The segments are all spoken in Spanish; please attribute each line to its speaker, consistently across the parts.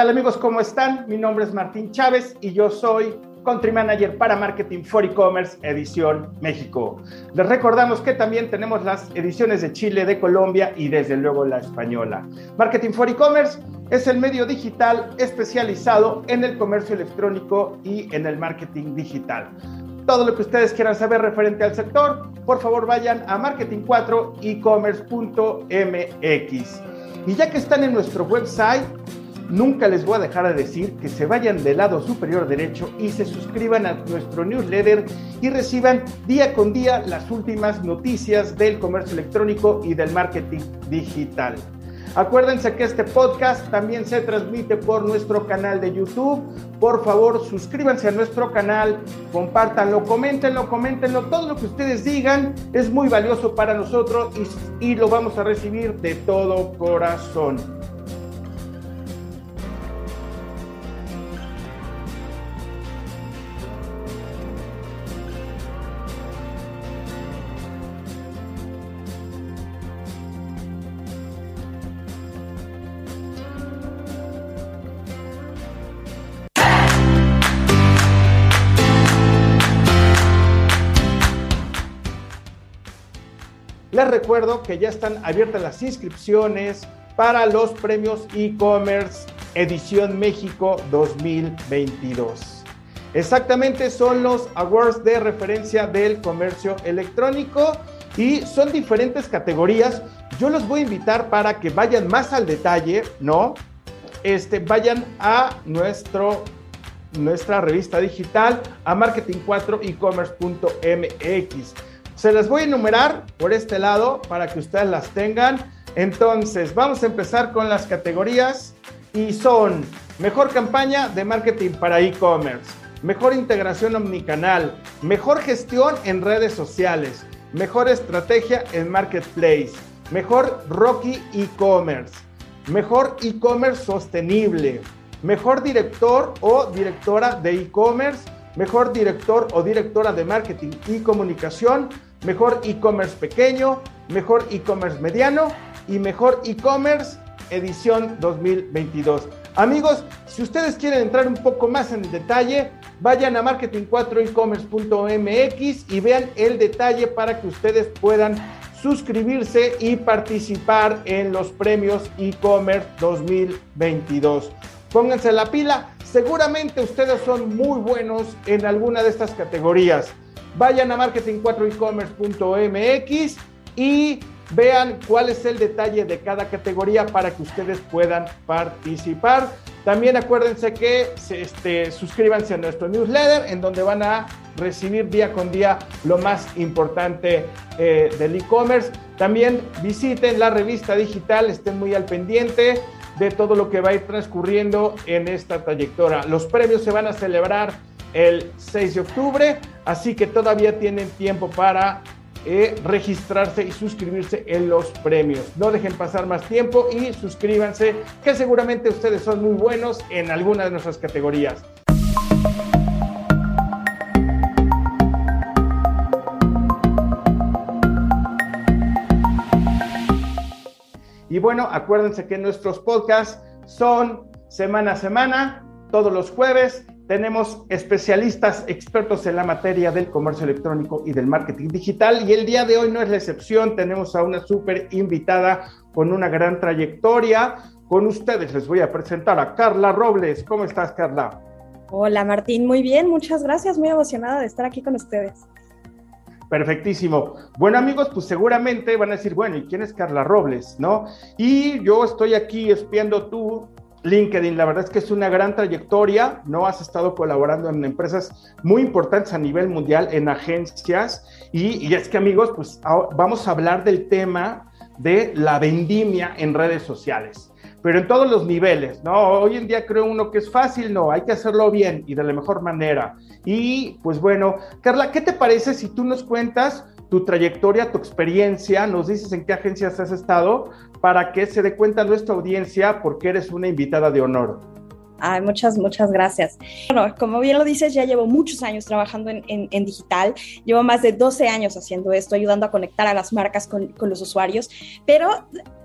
Speaker 1: tal amigos? ¿Cómo están? Mi nombre es Martín Chávez y yo soy Country Manager para Marketing for E-Commerce Edición México. Les recordamos que también tenemos las ediciones de Chile, de Colombia y desde luego la española. Marketing for E-Commerce es el medio digital especializado en el comercio electrónico y en el marketing digital. Todo lo que ustedes quieran saber referente al sector, por favor vayan a marketing4ecommerce.mx. Y ya que están en nuestro website, Nunca les voy a dejar de decir que se vayan del lado superior derecho y se suscriban a nuestro newsletter y reciban día con día las últimas noticias del comercio electrónico y del marketing digital. Acuérdense que este podcast también se transmite por nuestro canal de YouTube. Por favor, suscríbanse a nuestro canal, compártanlo, coméntenlo, coméntenlo. Todo lo que ustedes digan es muy valioso para nosotros y, y lo vamos a recibir de todo corazón. Recuerdo que ya están abiertas las inscripciones para los premios e-commerce Edición México 2022. Exactamente son los awards de referencia del comercio electrónico y son diferentes categorías. Yo los voy a invitar para que vayan más al detalle, ¿no? Este, vayan a nuestro, nuestra revista digital, a marketing4ecommerce.mx. Se las voy a enumerar por este lado para que ustedes las tengan. Entonces, vamos a empezar con las categorías y son mejor campaña de marketing para e-commerce, mejor integración omnicanal, mejor gestión en redes sociales, mejor estrategia en marketplace, mejor Rocky e-commerce, mejor e-commerce sostenible, mejor director o directora de e-commerce, mejor director o directora de marketing y comunicación, mejor e-commerce pequeño, mejor e-commerce mediano y mejor e-commerce edición 2022. Amigos, si ustedes quieren entrar un poco más en detalle, vayan a marketing4ecommerce.mx y vean el detalle para que ustedes puedan suscribirse y participar en los premios e-commerce 2022. Pónganse la pila, seguramente ustedes son muy buenos en alguna de estas categorías. Vayan a marketing4ecommerce.mx y vean cuál es el detalle de cada categoría para que ustedes puedan participar. También acuérdense que este, suscríbanse a nuestro newsletter en donde van a recibir día con día lo más importante eh, del e-commerce. También visiten la revista digital, estén muy al pendiente de todo lo que va a ir transcurriendo en esta trayectoria. Los premios se van a celebrar el 6 de octubre, así que todavía tienen tiempo para eh, registrarse y suscribirse en los premios. No dejen pasar más tiempo y suscríbanse, que seguramente ustedes son muy buenos en alguna de nuestras categorías. Y bueno, acuérdense que nuestros podcasts son semana a semana, todos los jueves, tenemos especialistas expertos en la materia del comercio electrónico y del marketing digital y el día de hoy no es la excepción. Tenemos a una súper invitada con una gran trayectoria. Con ustedes les voy a presentar a Carla Robles. ¿Cómo estás, Carla?
Speaker 2: Hola, Martín. Muy bien, muchas gracias. Muy emocionada de estar aquí con ustedes.
Speaker 1: Perfectísimo. Bueno, amigos, pues seguramente van a decir, bueno, ¿y quién es Carla Robles? ¿No? Y yo estoy aquí espiando tú LinkedIn, la verdad es que es una gran trayectoria, ¿no? Has estado colaborando en empresas muy importantes a nivel mundial, en agencias, y, es que amigos, pues vamos a hablar del tema de la vendimia en redes sociales, pero en todos los niveles, ¿no? Hoy en día creo uno que es fácil, no, hay que hacerlo bien y de la mejor manera. Y pues bueno, Carla, ¿qué te parece si tú nos cuentas tu trayectoria, tu experiencia, nos dices en qué agencias has estado para que se dé cuenta nuestra audiencia porque eres una invitada de honor.
Speaker 2: Ay, muchas, muchas gracias. Bueno, como bien lo dices, ya llevo muchos años trabajando en, en, digital. Llevo más de 12 años haciendo esto, ayudando a conectar a las marcas con, con, los usuarios, pero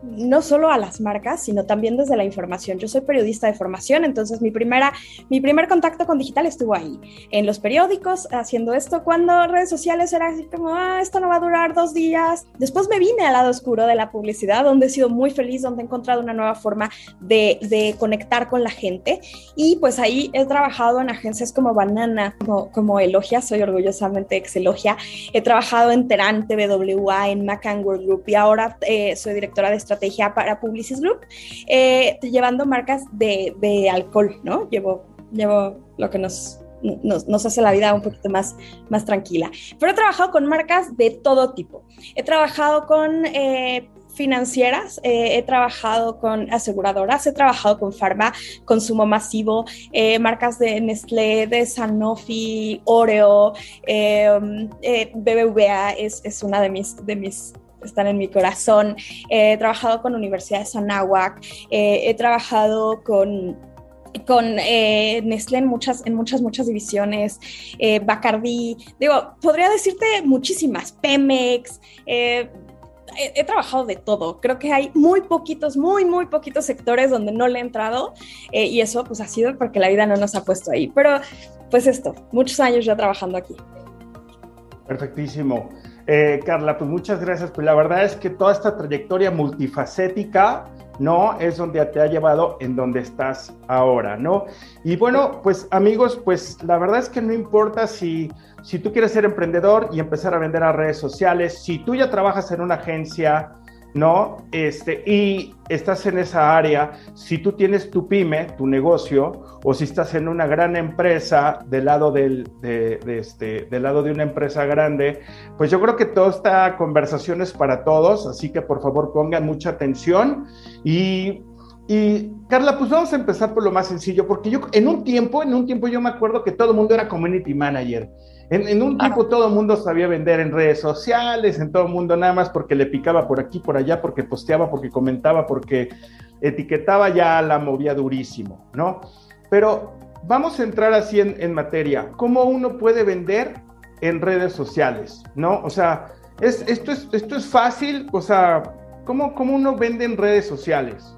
Speaker 2: no solo a las marcas, sino también desde la información. Yo soy periodista de formación, entonces mi, primera, mi primer contacto con digital estuvo ahí, en los periódicos, haciendo esto, cuando redes sociales era así como, ah, esto no va a durar dos días. Después me vine al lado oscuro de la publicidad, donde he sido muy feliz, donde he encontrado una nueva forma de, de conectar con la gente y pues ahí he trabajado en agencias como Banana, como, como Elogia, soy orgullosamente ex Elogia. He trabajado en Terán, TVWA, en McCann World Group y ahora eh, soy directora de estrategia para Publicis Group, eh, llevando marcas de, de, alcohol, ¿no? Llevo, llevo lo que nos nos, nos, hace la vida un poquito más, más tranquila. Pero he trabajado con marcas de todo tipo. He trabajado con eh, financieras, eh, he trabajado con aseguradoras, he trabajado con farma, consumo masivo, eh, marcas de Nestlé, de Sanofi, Oreo, em, eh, BBVA es, es, una de mis, de mis están en mi corazón. he trabajado con universidades Anáhuac, he trabajado con con Nestlé en muchas, en muchas, muchas divisiones, Bacardi, digo, podría decirte muchísimas, Pemex, he, trabajado de todo. Creo que hay muy poquitos, muy, muy poquitos sectores donde no le he entrado eh, y eso pues ha sido porque la vida no nos ha puesto ahí. Pero pues esto, muchos años ya trabajando aquí.
Speaker 1: Perfectísimo. Eh, Carla, pues muchas gracias. Pues la verdad es que toda esta trayectoria multifacética ¿no? Es donde te ha llevado en donde estás ahora, ¿no? Y bueno, pues amigos, pues la verdad es que no importa si, si tú quieres ser emprendedor y empezar a vender a redes sociales, si tú ya trabajas en una agencia, ¿no? Este, y estás en esa área, si tú tienes tu pyme, tu negocio, o si estás en una gran empresa del lado, del, de, este, del lado de una empresa grande, pues yo creo que toda esta conversación es para todos, así que por favor pongan mucha atención y y Carla, pues vamos a empezar por lo más sencillo, porque yo en un tiempo, en un tiempo yo me acuerdo que todo el mundo era community manager. En, un tiempo todo el mundo sabía vender en redes sociales, en todo el mundo nada más porque le picaba por aquí, por allá, porque posteaba, porque comentaba, porque etiquetaba, ya la movía durísimo, ¿no? Pero vamos a entrar así en, materia. ¿Cómo uno puede vender en redes sociales, ¿no? O sea, es, esto, es, esto es fácil, o sea, ¿cómo, ¿cómo uno vende en redes sociales?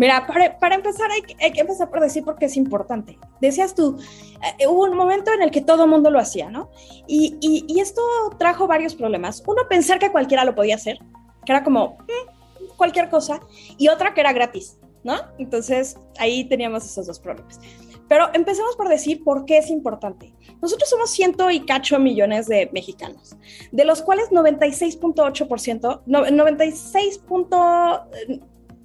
Speaker 2: Mira, para, empezar hay, que empezar por decir porque es importante. Decías tú, eh, hubo un momento en el que todo el mundo lo hacía, ¿no? Y, esto trajo varios problemas. Uno, pensar que cualquiera lo podía hacer, que era como mm, cualquier cosa, y otra que era gratis, ¿no? Entonces ahí teníamos esos dos problemas. Pero empecemos por decir por qué es importante. Nosotros somos ciento y cacho millones de mexicanos, de los cuales 96.8%, 96.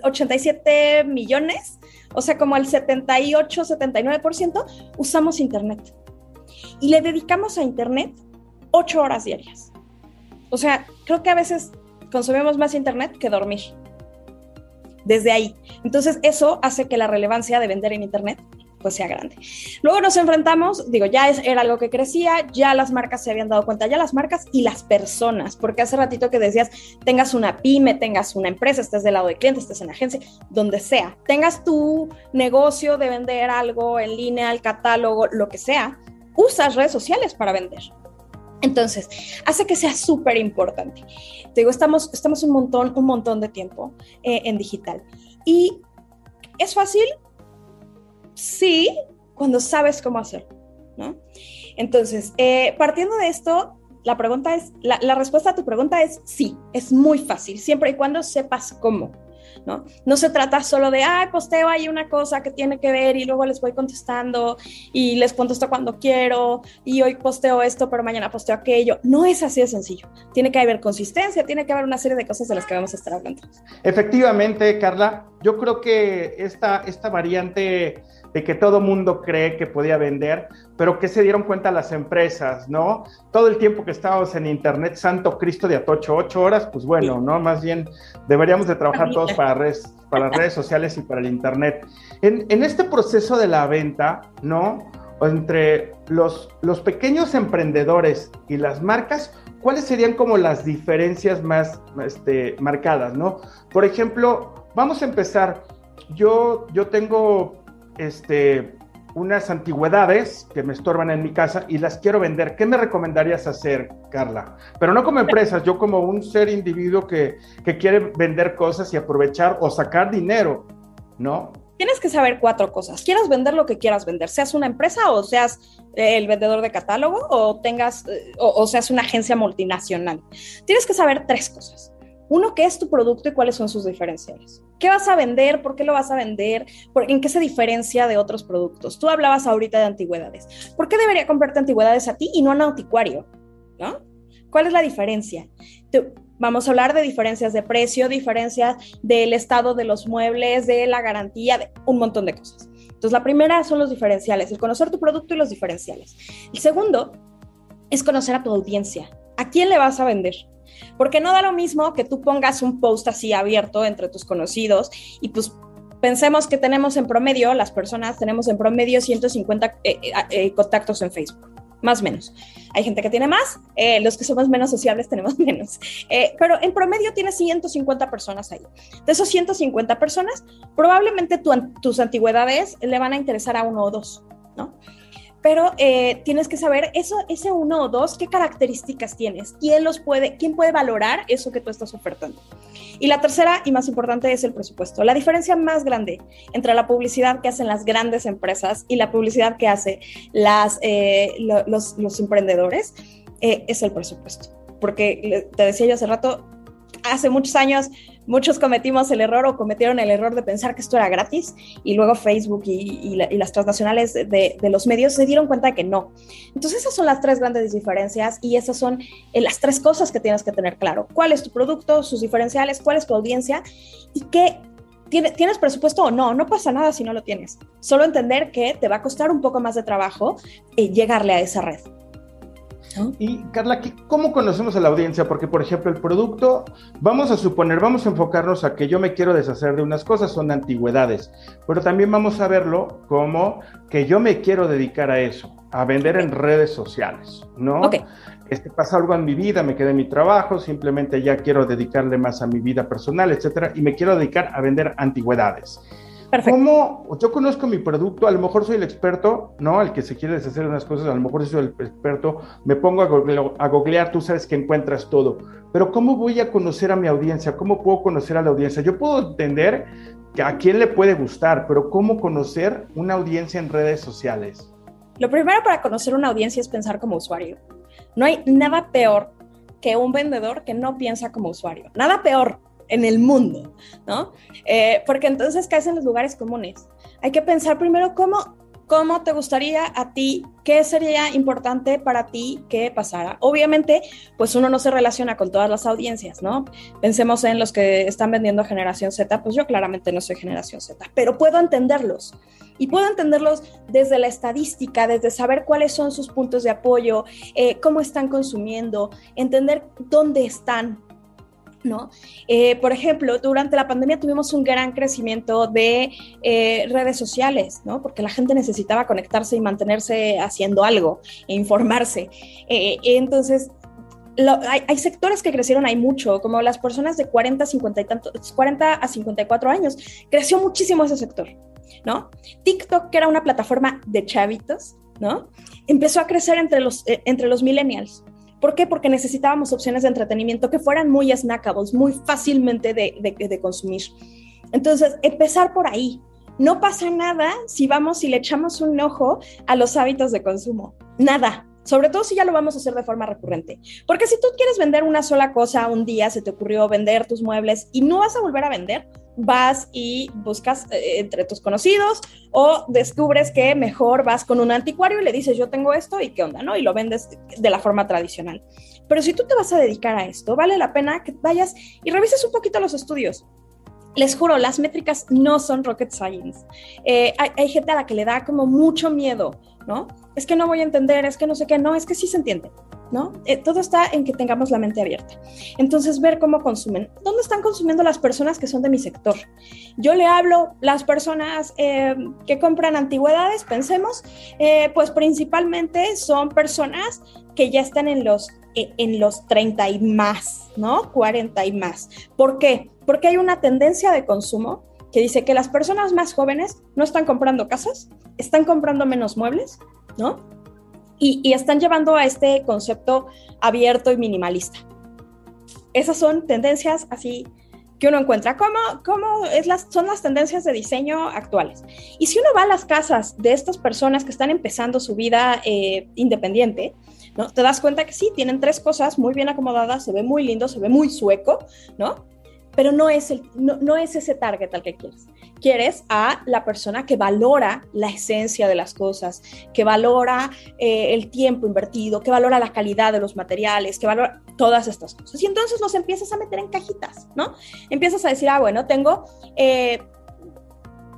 Speaker 2: 87 millones, o sea, como el 78, 79%, usamos Internet. Y le dedicamos a Internet 8 horas diarias. O sea, creo que a veces consumimos más Internet que dormir. Desde ahí. Entonces, eso hace que la relevancia de vender en Internet pues sea grande. Luego nos enfrentamos, digo, ya es, era algo que crecía, ya las marcas se habían dado cuenta, ya las marcas y las personas, porque hace ratito que decías, tengas una pyme, tengas una empresa, estés del lado de cliente, estés en agencia, donde sea, tengas tu negocio de vender algo en línea, el catálogo, lo que sea, usas redes sociales para vender. Entonces, hace que sea súper importante. Te digo, estamos, estamos un montón, un montón de tiempo eh, en digital. Y es fácil, sí cuando sabes cómo hacerlo, ¿no? Entonces, eh, partiendo de esto, la pregunta es, la, respuesta a tu pregunta es sí, es muy fácil, siempre y cuando sepas cómo. ¿no? No se trata solo de, ay, posteo ahí una cosa que tiene que ver y luego les voy contestando y les contesto cuando quiero y hoy posteo esto, pero mañana posteo aquello. No es así de sencillo. Tiene que haber consistencia, tiene que haber una serie de cosas de las que vamos a estar hablando.
Speaker 1: Efectivamente, Carla, yo creo que esta, esta variante de que todo mundo cree que podía vender, pero que se dieron cuenta las empresas, ¿no? Todo el tiempo que estábamos en Internet, santo Cristo de Atocho, ocho horas, pues bueno, ¿no? Más bien deberíamos de trabajar todos para, redes, para las redes sociales y para el Internet. En, en este proceso de la venta, ¿no? Entre los, los pequeños emprendedores y las marcas, ¿cuáles serían como las diferencias más este, marcadas, ¿no? Por ejemplo, vamos a empezar. Yo, yo tengo este, unas antigüedades que me estorban en mi casa y las quiero vender. ¿Qué me recomendarías hacer, Carla? Pero no como empresas, yo como un ser individuo que, que quiere vender cosas y aprovechar o sacar dinero, ¿no?
Speaker 2: Tienes que saber cuatro cosas. Quieras vender lo que quieras vender, seas una empresa o seas eh, el vendedor de catálogo o tengas eh, o seas una agencia multinacional. Tienes que saber tres cosas. Uno, ¿qué es tu producto y cuáles son sus diferenciales? ¿Qué vas a vender? ¿Por qué lo vas a vender? ¿En qué se diferencia de otros productos? Tú hablabas ahorita de antigüedades. ¿Por qué debería comprarte antigüedades a ti y no a un anticuario? ¿No? ¿Cuál es la diferencia? vamos a hablar de diferencias de precio, diferencias del estado de los muebles, de la garantía, de un montón de cosas. Entonces, la primera son los diferenciales, el conocer tu producto y los diferenciales. El segundo es conocer a tu audiencia. ¿A quién le vas a vender? Porque no da lo mismo que tú pongas un post así abierto entre tus conocidos y pues pensemos que tenemos en promedio, las personas tenemos en promedio 150 eh, eh, eh, contactos en Facebook, más o menos. Hay gente que tiene más, los que somos menos sociables tenemos menos, pero en promedio tienes 150 personas ahí. De esos 150 personas, probablemente tus antigüedades le van a interesar a uno o dos, ¿no? Pero eh, tienes que saber eso, ese uno o dos, qué características tienes, quién los puede, quién puede valorar eso que tú estás ofertando. Y la tercera y más importante es el presupuesto. La diferencia más grande entre la publicidad que hacen las grandes empresas y la publicidad que hacen las, eh, los, emprendedores eh, es el presupuesto. Porque te decía yo hace rato, hace muchos años muchos cometimos el error o cometieron el error de pensar que esto era gratis y luego Facebook y, las transnacionales de, los medios se dieron cuenta de que no. Entonces esas son las tres grandes diferencias y esas son eh, las tres cosas que tienes que tener claro. ¿Cuál es tu producto, sus diferenciales, cuál es tu audiencia y qué... ¿Tienes presupuesto o no? No pasa nada si no lo tienes. Solo entender que te va a costar un poco más de trabajo eh, llegarle a esa red.
Speaker 1: Y Carla, ¿cómo conocemos a la audiencia? Porque, por ejemplo, el producto, vamos a suponer, vamos a enfocarnos a que yo me quiero deshacer de unas cosas, son antigüedades, pero también vamos a verlo como que yo me quiero dedicar a eso, a vender en redes sociales, ¿no? Ok. Este, pasa algo en mi vida, me quedé en mi trabajo, simplemente ya quiero dedicarle más a mi vida personal, etcétera, y me quiero dedicar a vender antigüedades. ¿Cómo yo conozco mi producto? A lo mejor soy el experto, ¿no? El que se quiere deshacer de unas cosas, a lo mejor soy el experto, me pongo a, googlear, tú sabes que encuentras todo. Pero ¿cómo voy a conocer a mi audiencia? ¿Cómo puedo conocer a la audiencia? Yo puedo entender que a quién le puede gustar, pero ¿cómo conocer una audiencia en redes sociales?
Speaker 2: Lo primero para conocer una audiencia es pensar como usuario. No hay nada peor que un vendedor que no piensa como usuario. Nada peor en el mundo, ¿no? Eh, porque entonces caes en los lugares comunes. Hay que pensar primero cómo, cómo te gustaría a ti, qué sería importante para ti que pasara. Obviamente, pues uno no se relaciona con todas las audiencias, ¿no? Pensemos en los que están vendiendo generación Z, pues yo claramente no soy generación Z, pero puedo entenderlos. Y puedo entenderlos desde la estadística, desde saber cuáles son sus puntos de apoyo, eh, cómo están consumiendo, entender dónde están, ¿no? Eh, por ejemplo, durante la pandemia tuvimos un gran crecimiento de eh, redes sociales, ¿no? Porque la gente necesitaba conectarse y mantenerse haciendo algo e informarse. Eh, entonces, hay, sectores que crecieron hay mucho, como las personas de 40, 50 y tantos, 40 a 54 años, creció muchísimo ese sector, ¿no? TikTok, que era una plataforma de chavitos, ¿no? Empezó a crecer entre los, entre los millennials. ¿Por qué? Porque necesitábamos opciones de entretenimiento que fueran muy snackables, muy fácilmente de, consumir. Entonces, empezar por ahí. No pasa nada si vamos y le echamos un ojo a los hábitos de consumo. Nada, sobre todo si ya lo vamos a hacer de forma recurrente. Porque si tú quieres vender una sola cosa un día, se te ocurrió vender tus muebles y no vas a volver a vender, vas y buscas eh, entre tus conocidos o descubres que mejor vas con un anticuario y le dices yo tengo esto y qué onda, ¿no? Y lo vendes de la forma tradicional. Pero si tú te vas a dedicar a esto, vale la pena que vayas y revises un poquito los estudios. Les juro, las métricas no son rocket science. Eh, hay, hay gente a la que le da como mucho miedo, ¿no? Es que no voy a entender, es que no sé qué, no, es que sí se entiende. ¿no? Eh, todo está en que tengamos la mente abierta. Entonces, ver cómo consumen. ¿Dónde están consumiendo las personas que son de mi sector? Yo le hablo, las personas eh, que compran antigüedades, pensemos, eh, pues principalmente son personas que ya están en los, en los 30 y más, ¿no? 40 y más. ¿Por qué? Porque hay una tendencia de consumo que dice que las personas más jóvenes no están comprando casas, están comprando menos muebles, ¿no? Y, están llevando a este concepto abierto y minimalista. Esas son tendencias así que uno encuentra. ¿Cómo, cómo es las, son las tendencias de diseño actuales? Y si uno va a las casas de estas personas que están empezando su vida eh, independiente, ¿no? Te das cuenta que sí, tienen tres cosas muy bien acomodadas, se ve muy lindo, se ve muy sueco, ¿no? Pero no es, no, no es ese target al que quieres. Quieres a la persona que valora la esencia de las cosas, que valora eh, el tiempo invertido, que valora la calidad de los materiales, que valora todas estas cosas. Y entonces los empiezas a meter en cajitas, ¿no? Empiezas a decir, ah, bueno, tengo... Eh,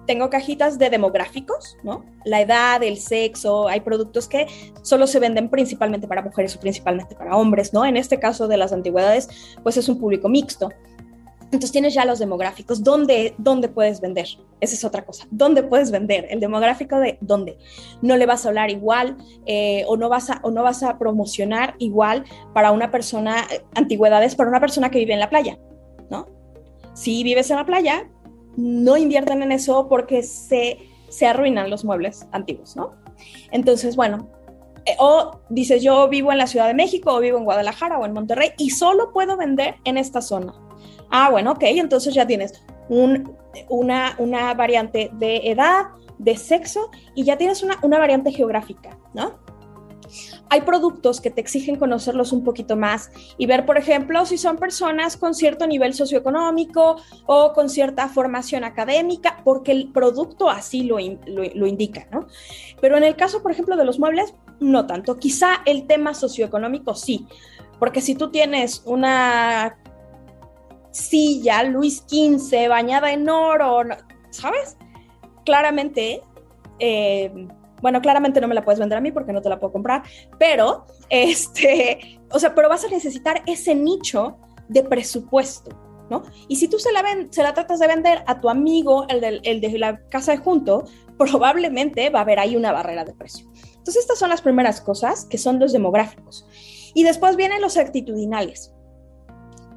Speaker 2: tengo cajitas de demográficos, ¿no? La edad, el sexo, hay productos que solo se venden principalmente para mujeres o principalmente para hombres, ¿no? En este caso de las antigüedades, pues es un público mixto. Entonces tienes ya los demográficos. ¿Dónde, ¿Dónde puedes vender? Esa es otra cosa. ¿Dónde puedes vender? El demográfico de dónde. No le vas a hablar igual eh, o, no vas a, o no vas a promocionar igual para una persona, eh, antigüedades, para una persona que vive en la playa, ¿no? Si vives en la playa, no invierten en eso porque se, se arruinan los muebles antiguos, ¿no? Entonces, bueno, eh, o dices yo vivo en la Ciudad de México o vivo en Guadalajara o en Monterrey y solo puedo vender en esta zona Ah, bueno, ok, entonces ya tienes una, una, variante de edad, de sexo y ya tienes una, una variante geográfica, ¿no? hay productos que te exigen conocerlos un poquito más y ver, por ejemplo, si son personas con cierto nivel socioeconómico o con cierta formación académica, porque el producto así lo, lo, lo, indica, ¿no? Pero en el caso, por ejemplo, de los muebles, no tanto. Quizá el tema socioeconómico sí, porque si tú tienes una silla Luis XV bañada en oro, ¿sabes? Claramente, eh, bueno, claramente no me la puedes vender a mí porque no te la puedo comprar, pero, este, o sea, pero vas a necesitar ese nicho de presupuesto, ¿no? Y si tú se la, se la tratas de vender a tu amigo, el de, el de la casa de junto, probablemente va a haber ahí una barrera de precio. Entonces, estas son las primeras cosas que son los demográficos. Y después vienen los actitudinales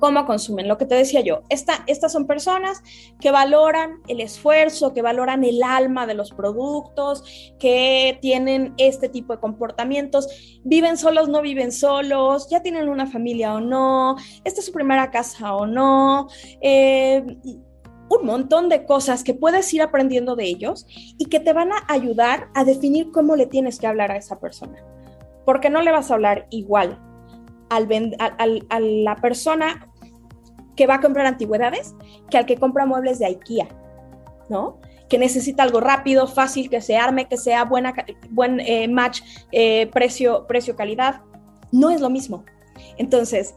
Speaker 2: cómo consumen. Lo que te decía yo, esta, estas son personas que valoran el esfuerzo, que valoran el alma de los productos, que tienen este tipo de comportamientos, viven solos, no viven solos, ya tienen una familia o no, esta es su primera casa o no. Eh, un montón de cosas que puedes ir aprendiendo de ellos y que te van a ayudar a definir cómo le tienes que hablar a esa persona. Porque no le vas a hablar igual al, al, a la persona que va a comprar antigüedades que al que compra muebles de IKEA, ¿no? Que necesita algo rápido, fácil, que se arme, que sea buena, buen eh, match eh, precio, precio, calidad. No es lo mismo. Entonces,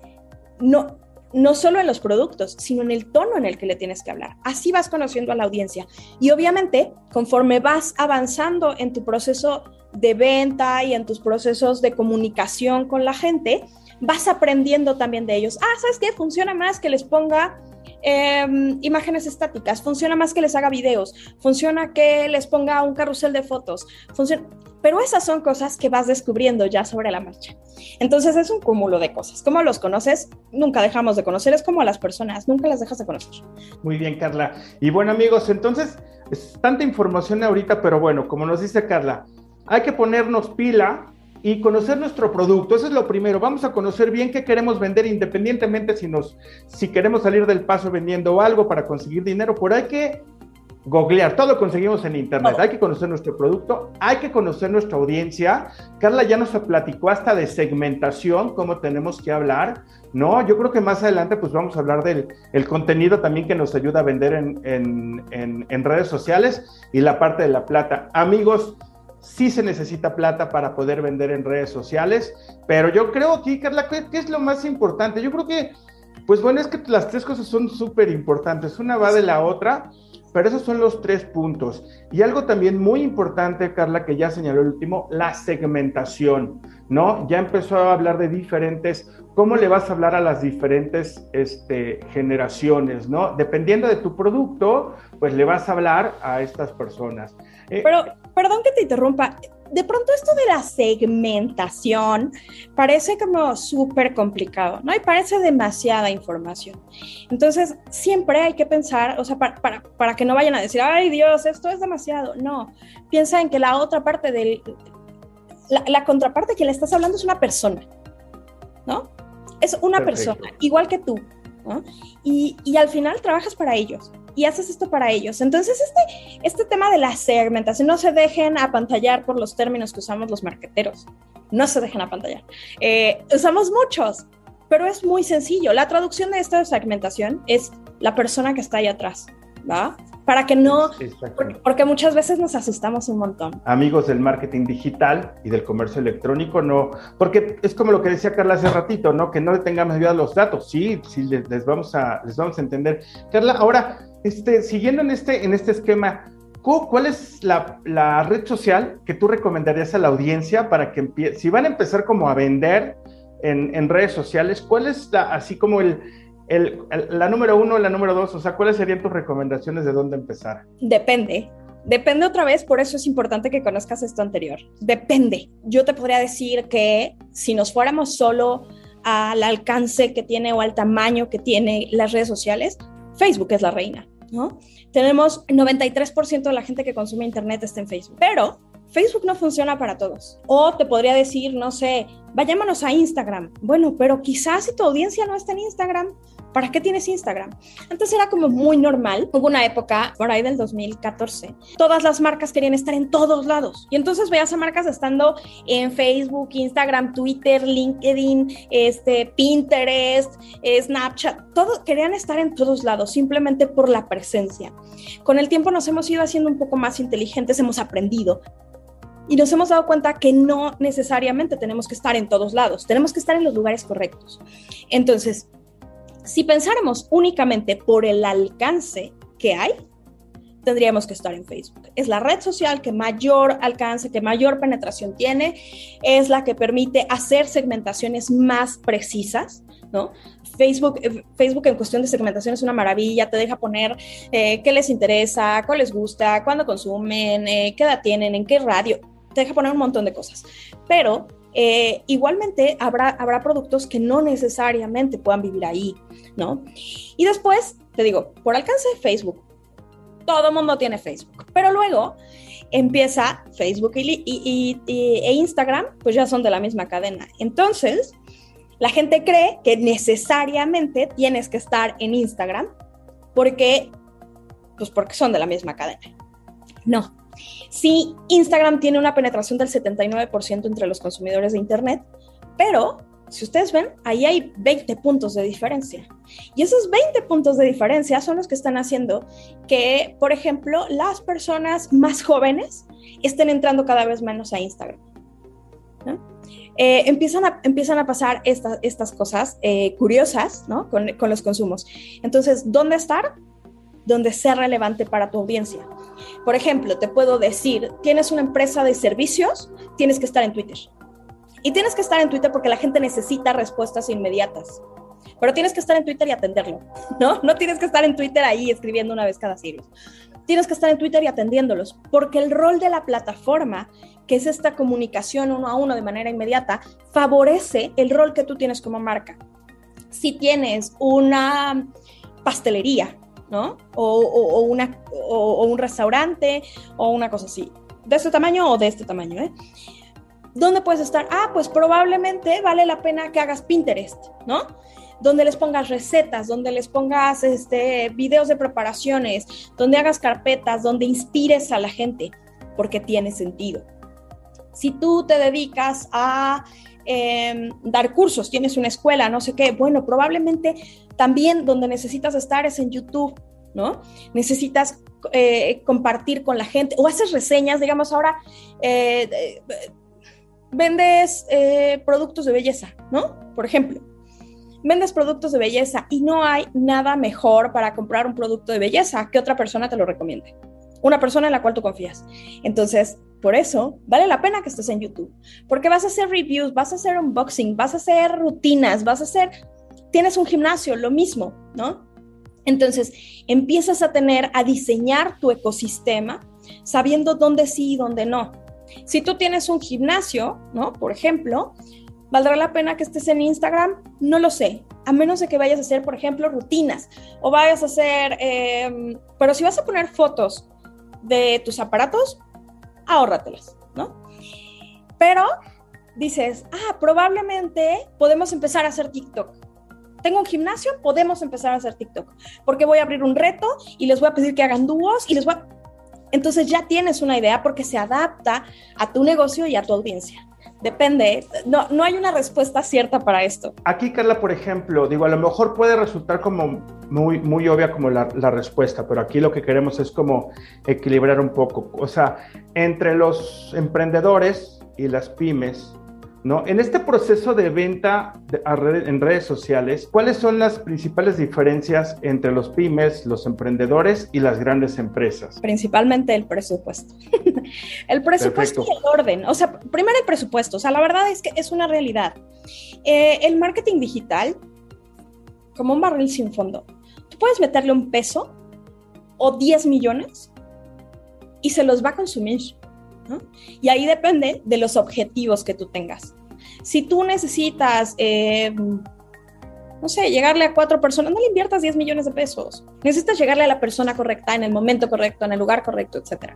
Speaker 2: no, no solo en los productos, sino en el tono en el que le tienes que hablar. Así vas conociendo a la audiencia. Y obviamente, conforme vas avanzando en tu proceso de venta y en tus procesos de comunicación con la gente, vas aprendiendo también de ellos. Ah, ¿sabes qué? Funciona más que les ponga em, imágenes estáticas, funciona más que les haga videos, funciona que les ponga un carrusel de fotos, funciona... Pero esas son cosas que vas descubriendo ya sobre la marcha. Entonces es un cúmulo de cosas. ¿Cómo los conoces? Nunca dejamos de conocer. Es como a las personas, nunca las dejas de conocer.
Speaker 1: Muy bien, Carla. Y bueno, amigos, entonces es tanta información ahorita, pero bueno, como nos dice Carla, hay que ponernos pila y conocer nuestro producto. Eso es lo primero. Vamos a conocer bien qué queremos vender, independientemente si nos, si queremos salir del paso vendiendo algo para conseguir dinero. Por hay que googlear, todo lo conseguimos en internet. Hay que conocer nuestro producto, hay que conocer nuestra audiencia. Carla ya nos platicó hasta de segmentación, cómo tenemos que hablar. No, yo creo que más adelante pues vamos a hablar del el contenido también que nos ayuda a vender en, en, en redes sociales y la parte de la plata. Amigos, sí se necesita plata para poder vender en redes sociales, pero yo creo aquí, Carla, ¿qué, es lo más importante? Yo creo que, pues bueno, es que las tres cosas son súper importantes, una va de la otra, pero esos son los tres puntos. Y algo también muy importante, Carla, que ya señaló el último, la segmentación, ¿no? Ya empezó a hablar de diferentes, cómo le vas a hablar a las diferentes este, generaciones, ¿no? Dependiendo de tu producto, pues le vas a hablar a estas personas.
Speaker 2: Eh, pero, perdón que te interrumpa, de pronto esto de la segmentación parece como súper complicado, ¿no? Y parece demasiada información. Entonces, siempre hay que pensar, o sea, para, para, que no vayan a decir, ay Dios, esto es demasiado. No, piensa en que la otra parte del... La, la contraparte que le estás hablando es una persona, ¿no? Es una persona, igual que tú, ¿no? Y, y al final trabajas para ellos y haces esto para ellos. Entonces, este, este tema de la segmentación, no se dejen apantallar por los términos que usamos los marqueteros, no se dejen apantallar. Eh, usamos muchos, pero es muy sencillo. La traducción de esta segmentación es la persona que está ahí atrás, ¿va? Para que no, porque, muchas veces nos asustamos un montón.
Speaker 1: Amigos del marketing digital y del comercio electrónico, no, porque es como lo que decía Carla hace ratito, ¿no? Que no le tengamos miedo a los datos. Sí, sí, les, vamos a, les vamos a entender. Carla, ahora, este, siguiendo en este, en este esquema, ¿cuál es la, red social que tú recomendarías a la audiencia para que empiece, si van a empezar como a vender en, redes sociales, cuál es la, así como el, la número uno, la número dos, o sea, ¿cuáles serían tus recomendaciones de dónde empezar?
Speaker 2: Depende. Depende otra vez, por eso es importante que conozcas esto anterior. Depende. Yo te podría decir que si nos fuéramos solo al alcance que tiene o al tamaño que tiene las redes sociales, Facebook es la reina. ¿no? Tenemos 93% de la gente que consume Internet está en Facebook, pero Facebook no funciona para todos. O te podría decir, no sé, vayámonos a Instagram. Bueno, pero quizás si tu audiencia no está en Instagram, ¿para qué tienes Instagram? Antes era como muy normal. Hubo una época, por ahí del 2014, todas las marcas querían estar en todos lados. Y entonces veías a marcas estando en Facebook, Instagram, Twitter, LinkedIn, este, Pinterest, Snapchat, todos querían estar en todos lados, simplemente por la presencia. Con el tiempo nos hemos ido haciendo un poco más inteligentes, hemos aprendido y nos hemos dado cuenta que no necesariamente tenemos que estar en todos lados, tenemos que estar en los lugares correctos. Entonces, si pensáramos únicamente por el alcance que hay, tendríamos que estar en Facebook. Es la red social que mayor alcance, que mayor penetración tiene, es la que permite hacer segmentaciones más precisas, ¿no? Facebook, eh, Facebook en cuestión de segmentación es una maravilla, te deja poner eh, qué les interesa, cuál les gusta, cuándo consumen, eh, qué edad tienen, en qué radio, te deja poner un montón de cosas. Pero eh, igualmente habrá, habrá productos que no necesariamente puedan vivir ahí, ¿no? Y después, te digo, por alcance Facebook, todo el mundo tiene Facebook, pero luego empieza Facebook y, e Instagram, pues ya son de la misma cadena. Entonces, la gente cree que necesariamente tienes que estar en Instagram porque, pues porque son de la misma cadena. No, Sí, Instagram tiene una penetración del 79% entre los consumidores de Internet, pero si ustedes ven, ahí hay 20 puntos de diferencia. Y esos 20 puntos de diferencia son los que están haciendo que, por ejemplo, las personas más jóvenes estén entrando cada vez menos a Instagram. Eh, empiezan, a, empiezan a pasar estas cosas eh, curiosas ¿no? con, con los consumos. Entonces, ¿dónde estar? Donde sea relevante para tu audiencia. Por ejemplo, te puedo decir, tienes una empresa de servicios, tienes que estar en Twitter. Y tienes que estar en Twitter porque la gente necesita respuestas inmediatas. Pero tienes que estar en Twitter y atenderlo, ¿no? No tienes que estar en Twitter ahí escribiendo una vez cada siglo. Tienes que estar en Twitter y atendiéndolos, porque el rol de la plataforma, que es esta comunicación uno a uno de manera inmediata, favorece el rol que tú tienes como marca. Si tienes una pastelería ¿no? O, una, un restaurante o una cosa así. De este tamaño o de este tamaño, ¿eh? ¿Dónde puedes estar? Ah, pues probablemente vale la pena que hagas Pinterest, ¿no? Donde les pongas recetas, donde les pongas este, videos de preparaciones, donde hagas carpetas, donde inspires a la gente, porque tiene sentido. Si tú te dedicas a em, dar cursos, tienes una escuela, no sé qué, bueno, probablemente también donde necesitas estar es en YouTube, ¿no? Necesitas eh, compartir con la gente o haces reseñas, digamos ahora, eh, vendes eh, productos de belleza, ¿no? Por ejemplo, vendes productos de belleza y no hay nada mejor para comprar un producto de belleza que otra persona te lo recomiende. Una persona en la cual tú confías. Entonces, por eso vale la pena que estés en YouTube, porque vas a hacer reviews, vas a hacer unboxing, vas a hacer rutinas, vas a hacer tienes un gimnasio, lo mismo, ¿no? Entonces, empiezas a tener, a diseñar tu ecosistema sabiendo dónde sí y dónde no. Si tú tienes un gimnasio, ¿no? Por ejemplo, ¿valdrá la pena que estés en Instagram? No lo sé, a menos de que vayas a hacer, por ejemplo, rutinas o vayas a hacer, em, pero si vas a poner fotos de tus aparatos, ahórratelas, ¿no? Pero dices, ah, probablemente podemos empezar a hacer TikTok. Tengo un gimnasio, podemos empezar a hacer TikTok, porque voy a abrir un reto y les voy a pedir que hagan dúos y les voy a... Entonces ya tienes una idea porque se adapta a tu negocio y a tu audiencia. Depende, no, no hay una respuesta cierta para esto.
Speaker 1: Aquí, Carla, por ejemplo, digo, a lo mejor puede resultar como muy, muy obvia como la, la respuesta, pero aquí lo que queremos es como equilibrar un poco. O sea, entre los emprendedores y las pymes, ¿no? En este proceso de venta en redes sociales, ¿cuáles son las principales diferencias entre los pymes, los emprendedores y las grandes empresas?
Speaker 2: Principalmente el presupuesto. el presupuesto y el orden. O sea, primero el presupuesto. O sea, la verdad es que es una realidad. Eh, el marketing digital, como un barril sin fondo, tú puedes meterle un peso o 10 millones y se los va a consumir. Y ahí depende de los objetivos que tú tengas. Si tú necesitas, eh, no sé, llegarle a cuatro personas, no le inviertas 10 millones de pesos. Necesitas llegarle a la persona correcta, en el momento correcto, en el lugar correcto, etc.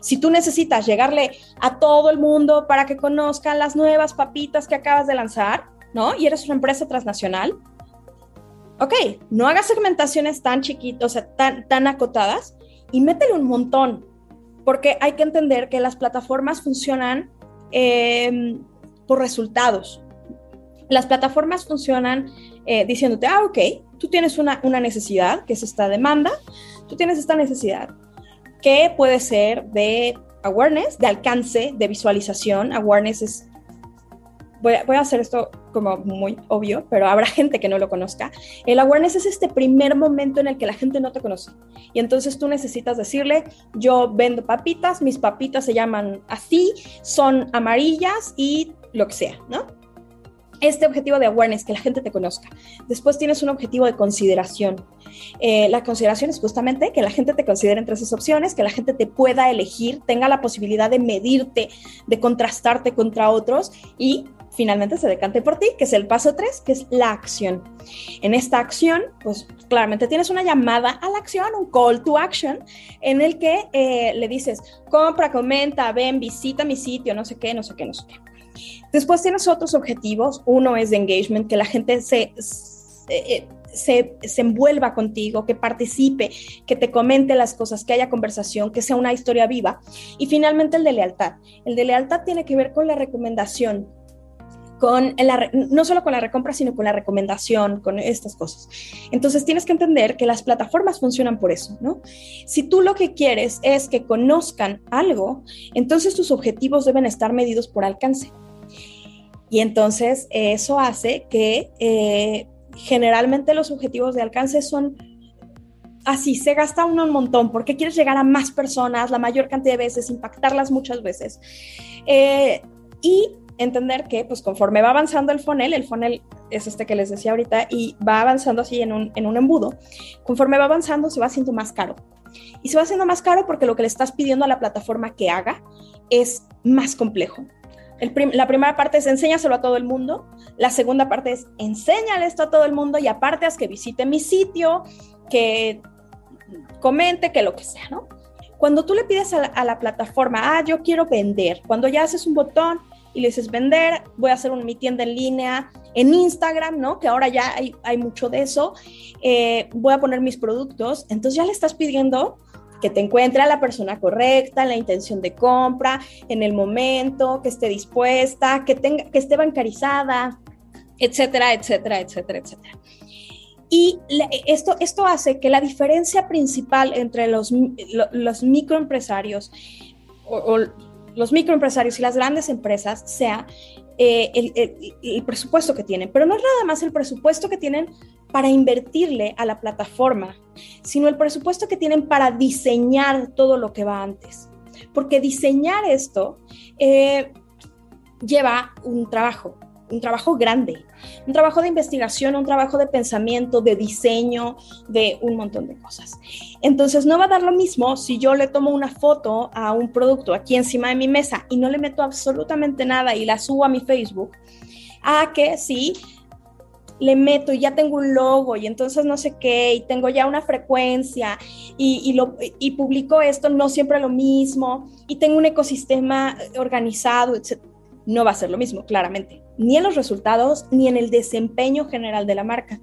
Speaker 2: Si tú necesitas llegarle a todo el mundo para que conozcan las nuevas papitas que acabas de lanzar, ¿no? Y eres una empresa transnacional, ok, no hagas segmentaciones tan chiquitas, o sea, tan, tan acotadas y métele un montón porque hay que entender que las plataformas funcionan em, por resultados. Las plataformas funcionan eh, diciéndote, ah, ok, tú tienes una, una necesidad, que es esta demanda, tú tienes esta necesidad, que puede ser de awareness, de alcance, de visualización. Awareness es voy a, hacer esto como muy obvio, pero habrá gente que no lo conozca. El awareness es este primer momento en el que la gente no te conoce. Y entonces tú necesitas decirle, yo vendo papitas, mis papitas se llaman así, son amarillas y lo que sea, ¿no? este objetivo de awareness, que la gente te conozca. Después tienes un objetivo de consideración. Eh, la consideración es justamente que la gente te considere entre esas opciones, que la gente te pueda elegir, tenga la posibilidad de medirte, de contrastarte contra otros y finalmente se decante por ti, que es el paso 3, que es la acción. En esta acción, pues claramente tienes una llamada a la acción, un call to action, en el que eh, le dices, compra, comenta, ven, visita mi sitio, no sé qué, no sé qué, no sé qué. Después tienes otros objetivos. Uno es de engagement, que la gente se, se, se, envuelva contigo, que participe, que te comente las cosas, que haya conversación, que sea una historia viva. Y finalmente el de lealtad. El de lealtad tiene que ver con la recomendación, no solo con la recompra, sino con la recomendación, con estas cosas. Entonces tienes que entender que las plataformas funcionan por eso, ¿no? Si tú lo que quieres es que conozcan algo, entonces tus objetivos deben estar medidos por alcance. Y entonces eso hace que eh, generalmente los objetivos de alcance son así, se gasta uno un montón porque quieres llegar a más personas la mayor cantidad de veces, impactarlas muchas veces. Eh, y entender que pues conforme va avanzando el funnel, el funnel es este que les decía ahorita, y va avanzando así en un, en un embudo, conforme va avanzando se va haciendo más caro. Y se va haciendo más caro porque lo que le estás pidiendo a la plataforma que haga es más complejo. la primera parte es enséñaselo a todo el mundo, la segunda parte es enséñale esto a todo el mundo y aparte haz que visite mi sitio, que comente, que lo que sea, ¿no? Cuando tú le pides a la, a la plataforma, ah, yo quiero vender, cuando ya haces un botón, y le dices vender, voy a hacer mi tienda en línea en Instagram, ¿no? Que ahora ya hay, hay mucho de eso, eh, voy a poner mis productos, entonces ya le estás pidiendo que te encuentre a la persona correcta, la intención de compra, en el momento, que esté dispuesta, que, tenga, que esté bancarizada, etcétera, etcétera, etcétera, etcétera. Y esto, esto hace que la diferencia principal entre los, los microempresarios o, o los microempresarios y las grandes empresas sea eh, el, presupuesto que tienen. Pero no es nada más el presupuesto que tienen para invertirle a la plataforma, sino el presupuesto que tienen para diseñar todo lo que va antes. Porque diseñar esto eh, lleva un trabajo, un trabajo grande, un trabajo de investigación, un trabajo de pensamiento, de diseño, de un montón de cosas. Entonces no va a dar lo mismo si yo le tomo una foto a un producto aquí encima de mi mesa y no le meto absolutamente nada y la subo a mi Facebook, a que si le meto y ya tengo un logo y entonces no sé qué, y tengo ya una frecuencia y, y publico esto, no siempre lo mismo, y tengo un ecosistema organizado, etc. No va a ser lo mismo, claramente, ni en los resultados, ni en el desempeño general de la marca.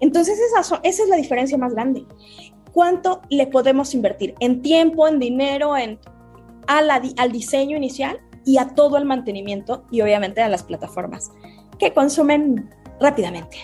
Speaker 2: Entonces esa, es la diferencia más grande. ¿Cuánto le podemos invertir? En tiempo, en dinero, en, al diseño inicial y a todo el mantenimiento y obviamente a las plataformas que consumen rápidamente.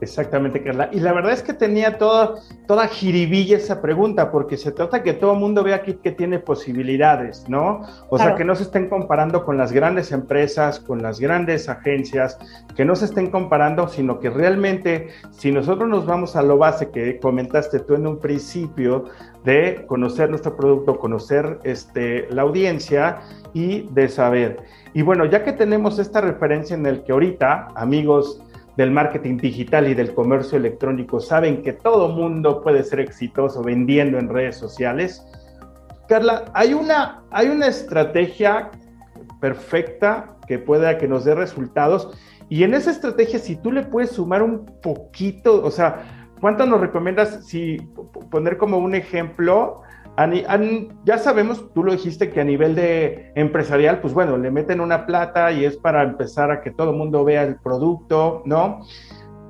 Speaker 1: Exactamente, Carla. Y la verdad es que tenía toda, toda jiribilla esa pregunta, porque se trata que todo el mundo vea aquí que tiene posibilidades, ¿no? O sea, que no se estén comparando con las grandes empresas, con las grandes agencias, que no se estén comparando, sino que realmente, si nosotros nos vamos a lo base que comentaste tú en un principio, de conocer nuestro producto, conocer este, la audiencia y de saber. Y bueno, ya que tenemos esta referencia en el que ahorita, amigos del marketing digital y del comercio electrónico, saben que todo mundo puede ser exitoso vendiendo en redes sociales. Carla, hay una, hay una estrategia perfecta que pueda que nos dé resultados. Y en esa estrategia, si tú le puedes sumar un poquito, o sea, ¿cuánto nos recomiendas si poner como un ejemplo ya sabemos, tú lo dijiste, que a nivel de empresarial, pues bueno, le meten una plata y es para empezar a que todo el mundo vea el producto, ¿no?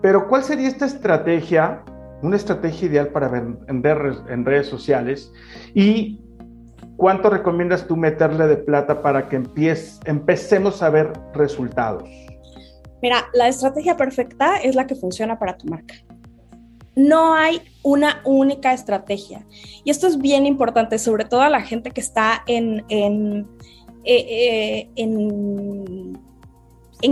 Speaker 1: Pero ¿cuál sería esta estrategia, una estrategia ideal para vender en redes sociales? ¿Y cuánto recomiendas tú meterle de plata para que empecemos a ver resultados?
Speaker 2: Mira, la estrategia perfecta es la que funciona para tu marca. No hay una única estrategia. Y esto es bien importante, sobre todo a la gente que está en, en, eh, eh, en,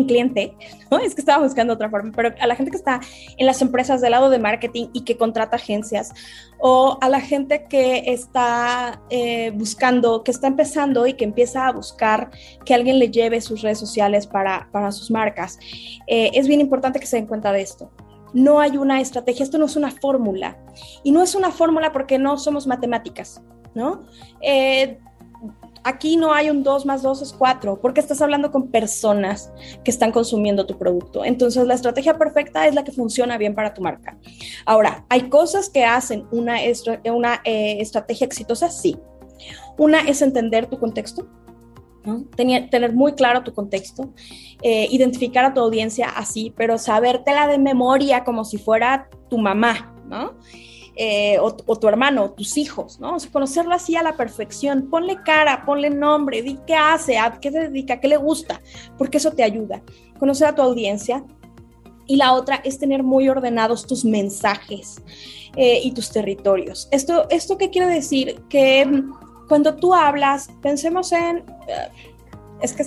Speaker 2: cliente, ¿no? Es que estaba buscando otra forma, pero a la gente que está en las empresas del lado de marketing y que contrata agencias, o a la gente que está eh, buscando, que está empezando y que empieza a buscar que alguien le lleve sus redes sociales para, para sus marcas, es bien importante que se den cuenta de esto no hay una estrategia, esto no es una fórmula. Y no es una fórmula porque no somos matemáticas, ¿no? Eh, aquí no hay un 2 más 2 es 4, porque estás hablando con personas que están consumiendo tu producto. Entonces, la estrategia perfecta es la que funciona bien para tu marca. Ahora, ¿hay cosas que hacen una, eh, estrategia exitosa? Sí. Una es entender tu contexto, tener muy claro tu contexto, eh, identificar a tu audiencia así, pero sabértela de memoria como si fuera tu mamá, ¿no? Eh, o, tu hermano, tus hijos, ¿no? O conocerlo así a la perfección, ponle cara, ponle nombre, di qué hace, a qué se dedica, qué le gusta, porque eso te ayuda. Conocer a tu audiencia. Y la otra es tener muy ordenados tus mensajes eh, y tus territorios. ¿Esto, ¿Esto qué quiere decir? Que cuando tú hablas, pensemos en... Eh, es que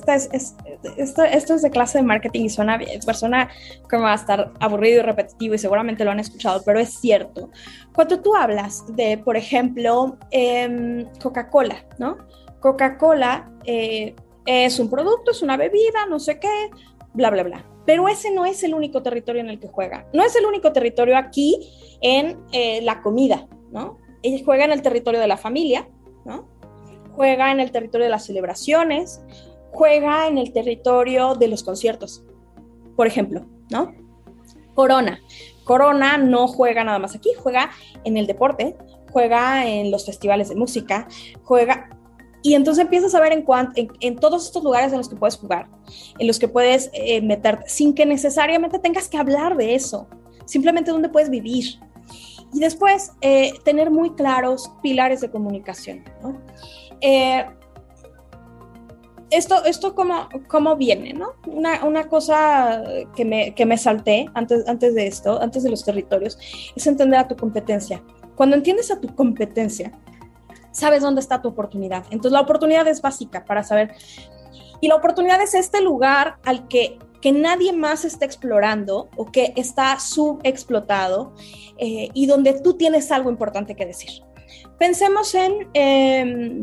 Speaker 2: esto, es de clase de marketing y suena, persona como va a estar aburrido y repetitivo y seguramente lo han escuchado, pero es cierto. Cuando tú hablas de, por ejemplo, em, Coca-Cola, ¿no? Coca-Cola eh, es un producto, es una bebida, no sé qué, bla, bla, bla. Pero ese no es el único territorio en el que juega. No es el único territorio aquí en eh, la comida, ¿no? Ella juega en el territorio de la familia, Juega en el territorio de las celebraciones, juega en el territorio de los conciertos, por ejemplo, ¿no? Corona. Corona no juega nada más aquí, juega en el deporte, juega en los festivales de música, juega... Y entonces empiezas a ver en, en, todos estos lugares en los que puedes jugar, en los que puedes eh, meterte, sin que necesariamente tengas que hablar de eso, simplemente donde puedes vivir, y después, eh, tener muy claros pilares de comunicación. Eh, esto, esto cómo, cómo viene, ¿no? Una, una cosa que me, que me, salté antes, antes de esto, antes de los territorios, es entender a tu competencia. Cuando entiendes a tu competencia, sabes dónde está tu oportunidad. Entonces la oportunidad es básica para saber. Y la oportunidad es este lugar al que que nadie más está explorando o que está subexplotado eh, y donde tú tienes algo importante que decir. Pensemos en, em,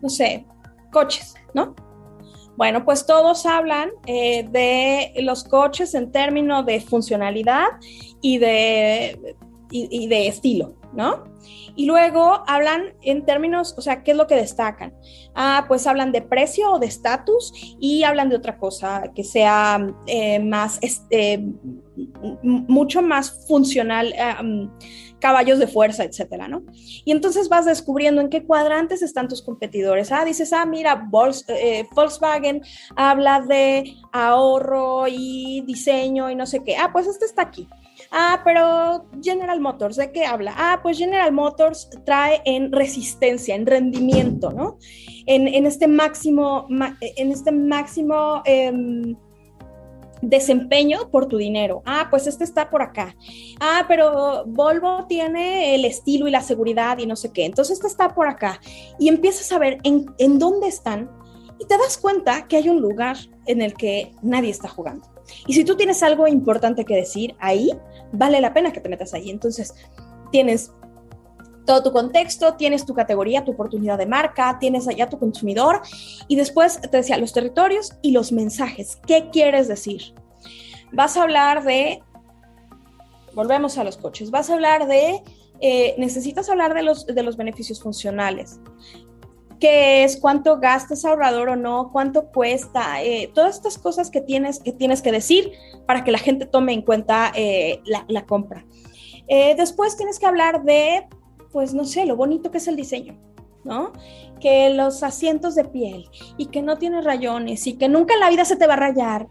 Speaker 2: no sé, coches, ¿no? Bueno, pues todos hablan eh, de los coches en términos de funcionalidad y de, y de estilo, ¿no? Y luego hablan en términos, o sea, ¿qué es lo que destacan? Ah, pues hablan de precio o de estatus y hablan de otra cosa que sea eh, más, este, mucho más funcional, eh, mm, caballos de fuerza, etcétera, ¿no? Y entonces vas descubriendo en qué cuadrantes están tus competidores. Ah, dices, ah, mira, eh, Volkswagen habla de ahorro y diseño y no sé qué. Ah, pues este está aquí. Ah, pero General Motors, ¿de qué habla? Ah, pues General Motors trae en resistencia, en rendimiento, ¿no? En, este máximo, en este máximo em, desempeño por tu dinero. Ah, pues este está por acá. Ah, pero Volvo tiene el estilo y la seguridad y no sé qué. Entonces este está por acá. Y empiezas a ver en, en dónde están y te das cuenta que hay un lugar en el que nadie está jugando. Y si tú tienes algo importante que decir ahí, vale la pena que te metas ahí. Entonces, tienes todo tu contexto, tienes tu categoría, tu oportunidad de marca, tienes allá tu consumidor y después te decía los territorios y los mensajes. ¿Qué quieres decir? Vas a hablar de, volvemos a los coches, vas a hablar de, eh, necesitas hablar de los, de los beneficios funcionales qué es, cuánto gastas ahorrador o no, cuánto cuesta, eh, todas estas cosas que tienes, que tienes que decir para que la gente tome en cuenta eh, la, compra. Eh, después tienes que hablar de, pues no sé, lo bonito que es el diseño, ¿no? Que los asientos de piel y que no tiene rayones y que nunca en la vida se te va a rayar.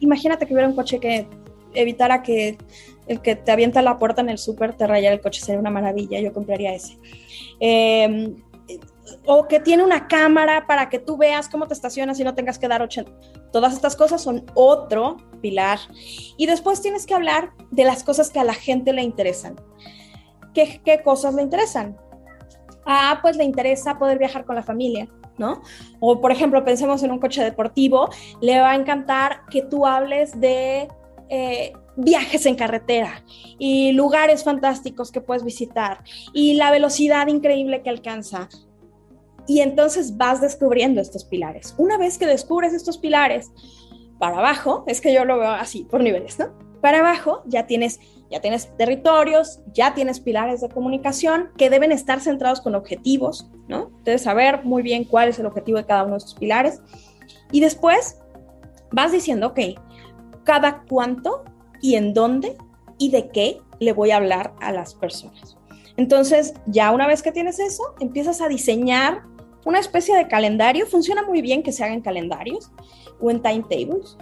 Speaker 2: Imagínate que hubiera un coche que evitara que el que te avienta la puerta en el súper te rayara el coche, sería una maravilla, yo compraría ese. Eh, o que tiene una cámara para que tú veas cómo te estacionas y no tengas que dar 80. Todas estas cosas son otro pilar. Y después tienes que hablar de las cosas que a la gente le interesan. ¿Qué, qué cosas le interesan? Ah, pues le interesa poder viajar con la familia, ¿no? O por ejemplo, pensemos en un coche deportivo, le va a encantar que tú hables de eh, viajes en carretera y lugares fantásticos que puedes visitar y la velocidad increíble que alcanza. Y entonces vas descubriendo estos pilares. Una vez que descubres estos pilares, para abajo, es que yo lo veo así, por niveles, ¿no? Para abajo ya tienes, ya tienes territorios, ya tienes pilares de comunicación que deben estar centrados con objetivos, ¿no? Debes saber muy bien cuál es el objetivo de cada uno de estos pilares. Y después vas diciendo, ok, cada cuánto y en dónde y de qué le voy a hablar a las personas. Entonces, ya una vez que tienes eso, empiezas a diseñar una especie de calendario. Funciona muy bien que se hagan calendarios o en timetables,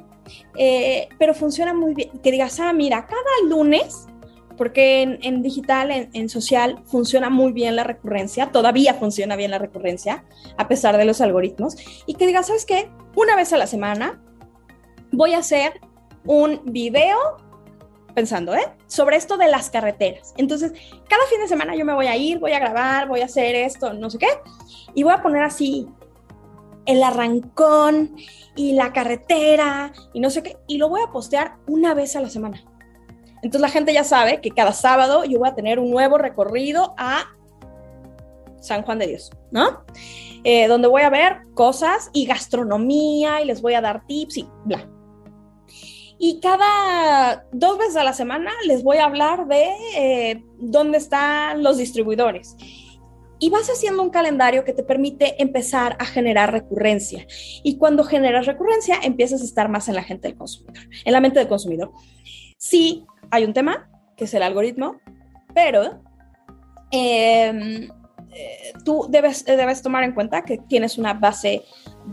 Speaker 2: eh, pero funciona muy bien que digas, ah, mira, cada lunes, porque en, digital, en, social, funciona muy bien la recurrencia, todavía funciona bien la recurrencia, a pesar de los algoritmos, y que digas, ¿sabes qué? Una vez a la semana voy a hacer un video pensando, ¿eh? Sobre esto de las carreteras. Entonces, cada fin de semana yo me voy a ir, voy a grabar, voy a hacer esto, no sé qué, y voy a poner así el arrancón y la carretera y no sé qué, y lo voy a postear una vez a la semana. Entonces la gente ya sabe que cada sábado yo voy a tener un nuevo recorrido a San Juan de Dios, ¿no? Eh, donde voy a ver cosas y gastronomía y les voy a dar tips y bla y cada dos veces a la semana les voy a hablar de eh, dónde están los distribuidores. Y vas haciendo un calendario que te permite empezar a generar recurrencia. Y cuando generas recurrencia, empiezas a estar más en la gente del consumidor, en la mente del consumidor. Sí, hay un tema, que es el algoritmo, pero em, eh, tú debes, debes tomar en cuenta que tienes una base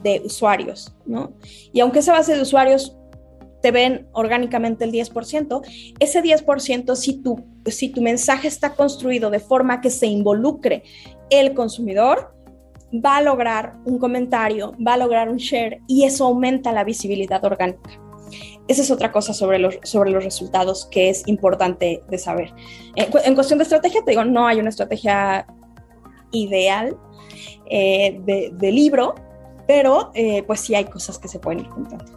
Speaker 2: de usuarios, ¿no? Y aunque esa base de usuarios te ven orgánicamente el 10%, ese 10%, si tu, si tu mensaje está construido de forma que se involucre el consumidor, va a lograr un comentario, va a lograr un share y eso aumenta la visibilidad orgánica. Esa es otra cosa sobre los, sobre los resultados que es importante de saber. En, cuestión de estrategia, te digo, no hay una estrategia ideal eh, de, libro, pero eh, pues sí hay cosas que se pueden ir contando.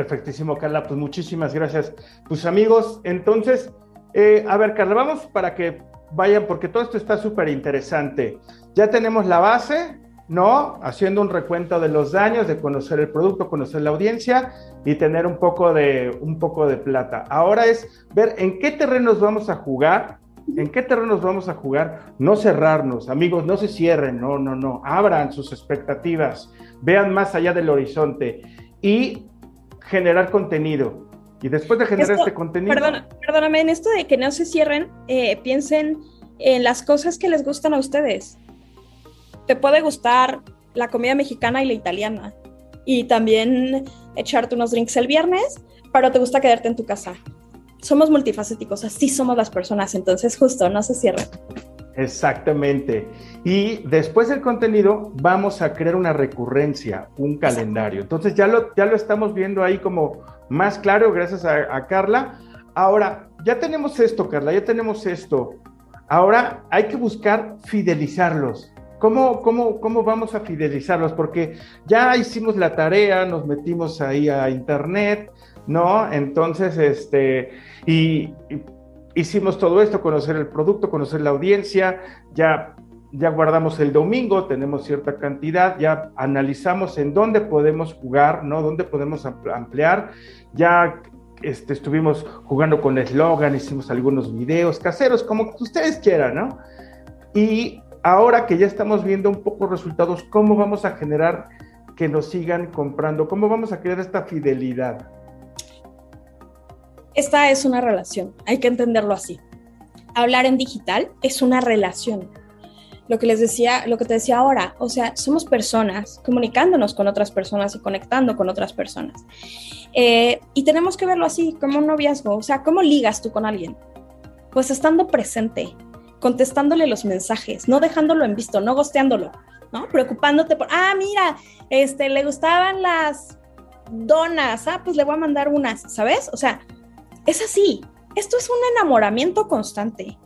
Speaker 1: Perfectísimo, Carla. Pues muchísimas gracias. Pues amigos, entonces, eh, a ver, Carla, vamos para que vayan, porque todo esto está súper interesante. Ya tenemos la base ¿no? Haciendo un recuento de los daños, de conocer el producto, conocer la audiencia y tener un poco de, un poco de plata. Ahora es ver en qué terrenos vamos a jugar, en qué terrenos vamos a jugar, no cerrarnos, amigos, no se cierren, no, no, no, abran sus expectativas, vean más allá del horizonte y generar contenido. Y después de generar este contenido...
Speaker 2: perdóname, en esto de que no se cierren, eh, piensen en las cosas que les gustan a ustedes te puede gustar la comida mexicana y la italiana. Y también echarte unos drinks el viernes, pero te gusta quedarte en tu casa. Somos multifacéticos, así somos las personas, entonces justo, no se cierren.
Speaker 1: Exactamente. Y después del contenido vamos a crear una recurrencia, un calendario. Entonces ya lo, ya lo estamos viendo ahí como más claro gracias a, Carla. Ahora, ya tenemos esto, Carla, ya tenemos esto. Ahora hay que buscar fidelizarlos. ¿Cómo, cómo, cómo vamos a fidelizarlos? Porque ya hicimos la tarea, nos metimos ahí a internet, ¿no? Entonces, este, y, hicimos todo esto, conocer el producto, conocer la audiencia, ya, ya guardamos el domingo, tenemos cierta cantidad, ya analizamos en dónde podemos jugar, ¿no? Dónde podemos ampliar, ya este, estuvimos jugando con eslogan, hicimos algunos videos caseros, como ustedes quieran, ¿no? Y ahora que ya estamos viendo un poco resultados, ¿cómo vamos a generar que nos sigan comprando? ¿Cómo vamos a crear esta fidelidad?
Speaker 2: Esta es una relación, hay que entenderlo así. Hablar en digital es una relación. Lo que les decía, lo que te decía ahora, o sea, somos personas comunicándonos con otras personas y conectando con otras personas. Eh, y tenemos que verlo así, como un noviazgo. O sea, ¿cómo ligas tú con alguien? Pues estando presente, contestándole los mensajes, no dejándolo en visto, no gosteándolo, ¿no? Preocupándote por, ah, mira, este, le gustaban las donas, ah, pues le voy a mandar unas, ¿sabes? O sea, es así. Esto es un enamoramiento constante.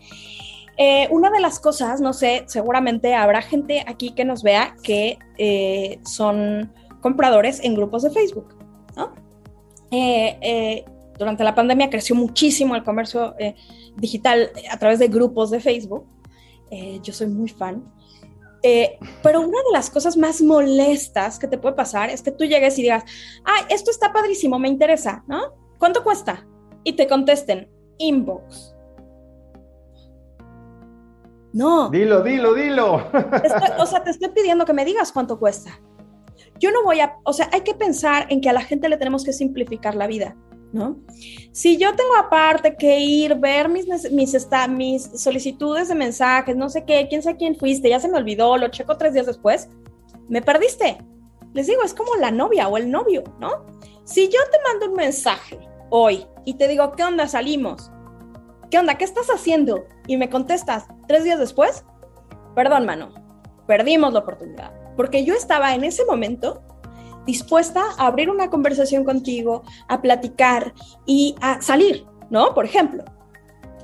Speaker 2: Eh, una de las cosas, no sé, seguramente habrá gente aquí que nos vea que eh, son compradores en grupos de Facebook, ¿no? Eh, durante la pandemia creció muchísimo el comercio digital a través de grupos de Facebook. Yo soy muy fan. Pero una de las cosas más molestas que te puede pasar es que tú llegues y digas, ay, esto está padrísimo, me interesa, ¿no? ¿Cuánto cuesta? Y te contesten, inbox. No.
Speaker 1: Dilo, dilo, dilo.
Speaker 2: o sea, te estoy pidiendo que me digas cuánto cuesta. Yo no voy a, o sea, hay que pensar en que a la gente le tenemos que simplificar la vida. ¿no? Si yo tengo aparte que ir, ver mis, mis, mis solicitudes de mensajes, no sé qué, quién sabe quién fuiste, ya se me olvidó, lo checo tres días después, me perdiste. Les digo, es como la novia o el novio, ¿no? Si yo te mando un mensaje hoy y te digo, ¿qué onda? Salimos. ¿Qué onda? ¿Qué estás haciendo? Y me contestas tres días después, perdón, mano, perdimos la oportunidad. Porque yo estaba en ese momento dispuesta a abrir una conversación contigo, a platicar y a salir, ¿no? Por ejemplo.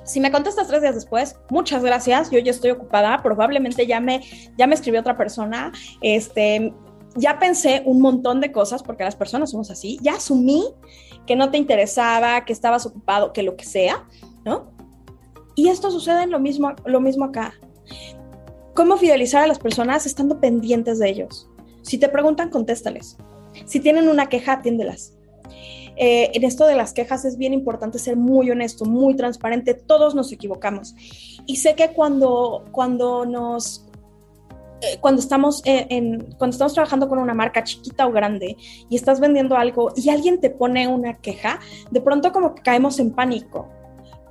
Speaker 2: Si me contestas tres días después, muchas gracias, yo ya estoy ocupada, probablemente ya me, ya me escribió otra persona, este, ya pensé un montón de cosas, porque las personas somos así, ya asumí que no te interesaba, que estabas ocupado, que lo que sea, ¿no? Y esto sucede en lo mismo, lo mismo acá. ¿Cómo fidelizar a las personas estando pendientes de ellos? Si te preguntan, contéstales. Si tienen una queja, atiéndelas. Eh, en esto de las quejas es bien importante ser muy honesto, muy transparente. Todos nos equivocamos. Y sé que cuando, cuando nos eh, cuando estamos eh, en, cuando estamos trabajando con una marca chiquita o grande y estás vendiendo algo y alguien te pone una queja, de pronto como que caemos en pánico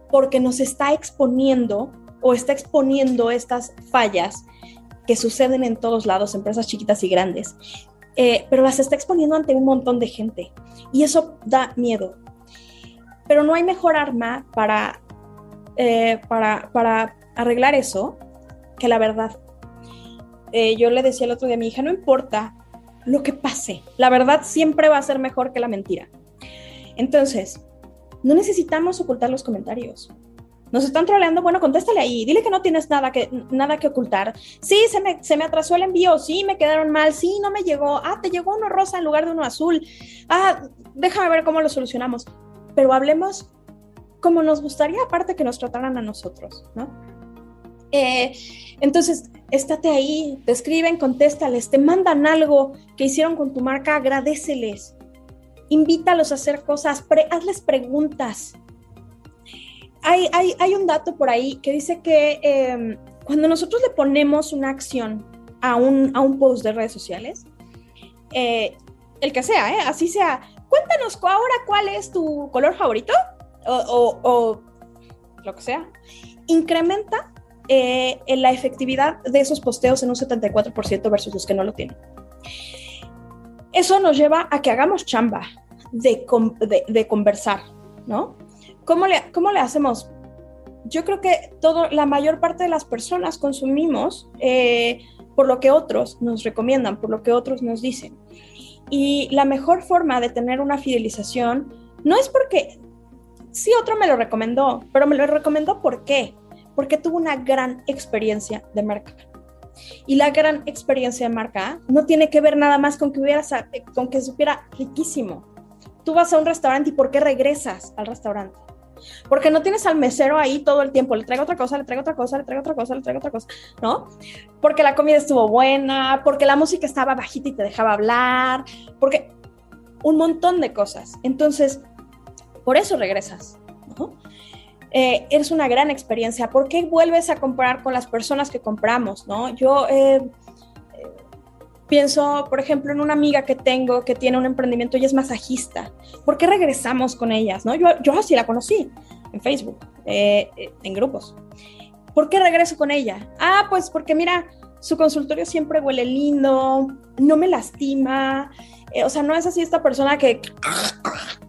Speaker 2: porque nos está exponiendo o está exponiendo estas fallas que suceden en todos lados, empresas chiquitas y grandes. Eh, pero las está exponiendo ante un montón de gente y eso da miedo. Pero no hay mejor arma para, para, para, arreglar eso que la verdad. Eh, yo le decía el otro día a mi hija, no importa lo que pase, la verdad siempre va a ser mejor que la mentira. Entonces, no necesitamos ocultar los comentarios nos están troleando, bueno, contéstale ahí, dile que no tienes nada que, nada que ocultar. Sí, se me, se me atrasó el envío, sí, me quedaron mal, sí, no me llegó, ah, te llegó uno rosa en lugar de uno azul, ah, déjame ver cómo lo solucionamos. Pero hablemos como nos gustaría, aparte que nos trataran a nosotros, ¿no? Eh, entonces, estate ahí, te escriben, contéstales, te mandan algo que hicieron con tu marca, agradeceles, invítalos a hacer cosas, hazles preguntas. Hay, hay, un dato por ahí que dice que em, cuando nosotros le ponemos una acción a un, a un post de redes sociales, eh, el que sea, ¿eh? así sea, cuéntanos ahora cuál es tu color favorito o lo que sea, incrementa eh, en la efectividad de esos posteos en un 74% versus los que no lo tienen. Eso nos lleva a que hagamos chamba de, de, conversar, ¿no? ¿Cómo le, ¿Cómo le hacemos? Yo creo que todo, la mayor parte de las personas consumimos eh, por lo que otros nos recomiendan, por lo que otros nos dicen. Y la mejor forma de tener una fidelización no es porque sí otro me lo recomendó, pero me lo recomendó ¿por qué? Porque tuvo una gran experiencia de marca. Y la gran experiencia de marca no tiene que ver nada más con que, hubiera, con que supiera riquísimo. Tú vas a un restaurante y ¿por qué regresas al restaurante? Porque no tienes al mesero ahí todo el tiempo, le traigo otra cosa, le traigo otra cosa, le traigo otra cosa, le traigo otra cosa, ¿no? Porque la comida estuvo buena, porque la música estaba bajita y te dejaba hablar, porque un montón de cosas. Entonces, por eso regresas, ¿no? Eh, es una gran experiencia. ¿Por qué vuelves a comprar con las personas que compramos? ¿no? Yo eh, pienso, por ejemplo, en una amiga que tengo que tiene un emprendimiento y es masajista. ¿Por qué regresamos con ellas? ¿no? Yo, yo así la conocí en Facebook, eh, en grupos. ¿Por qué regreso con ella? Ah, pues porque mira, su consultorio siempre huele lindo, no me lastima, eh, o sea, no es así esta persona que,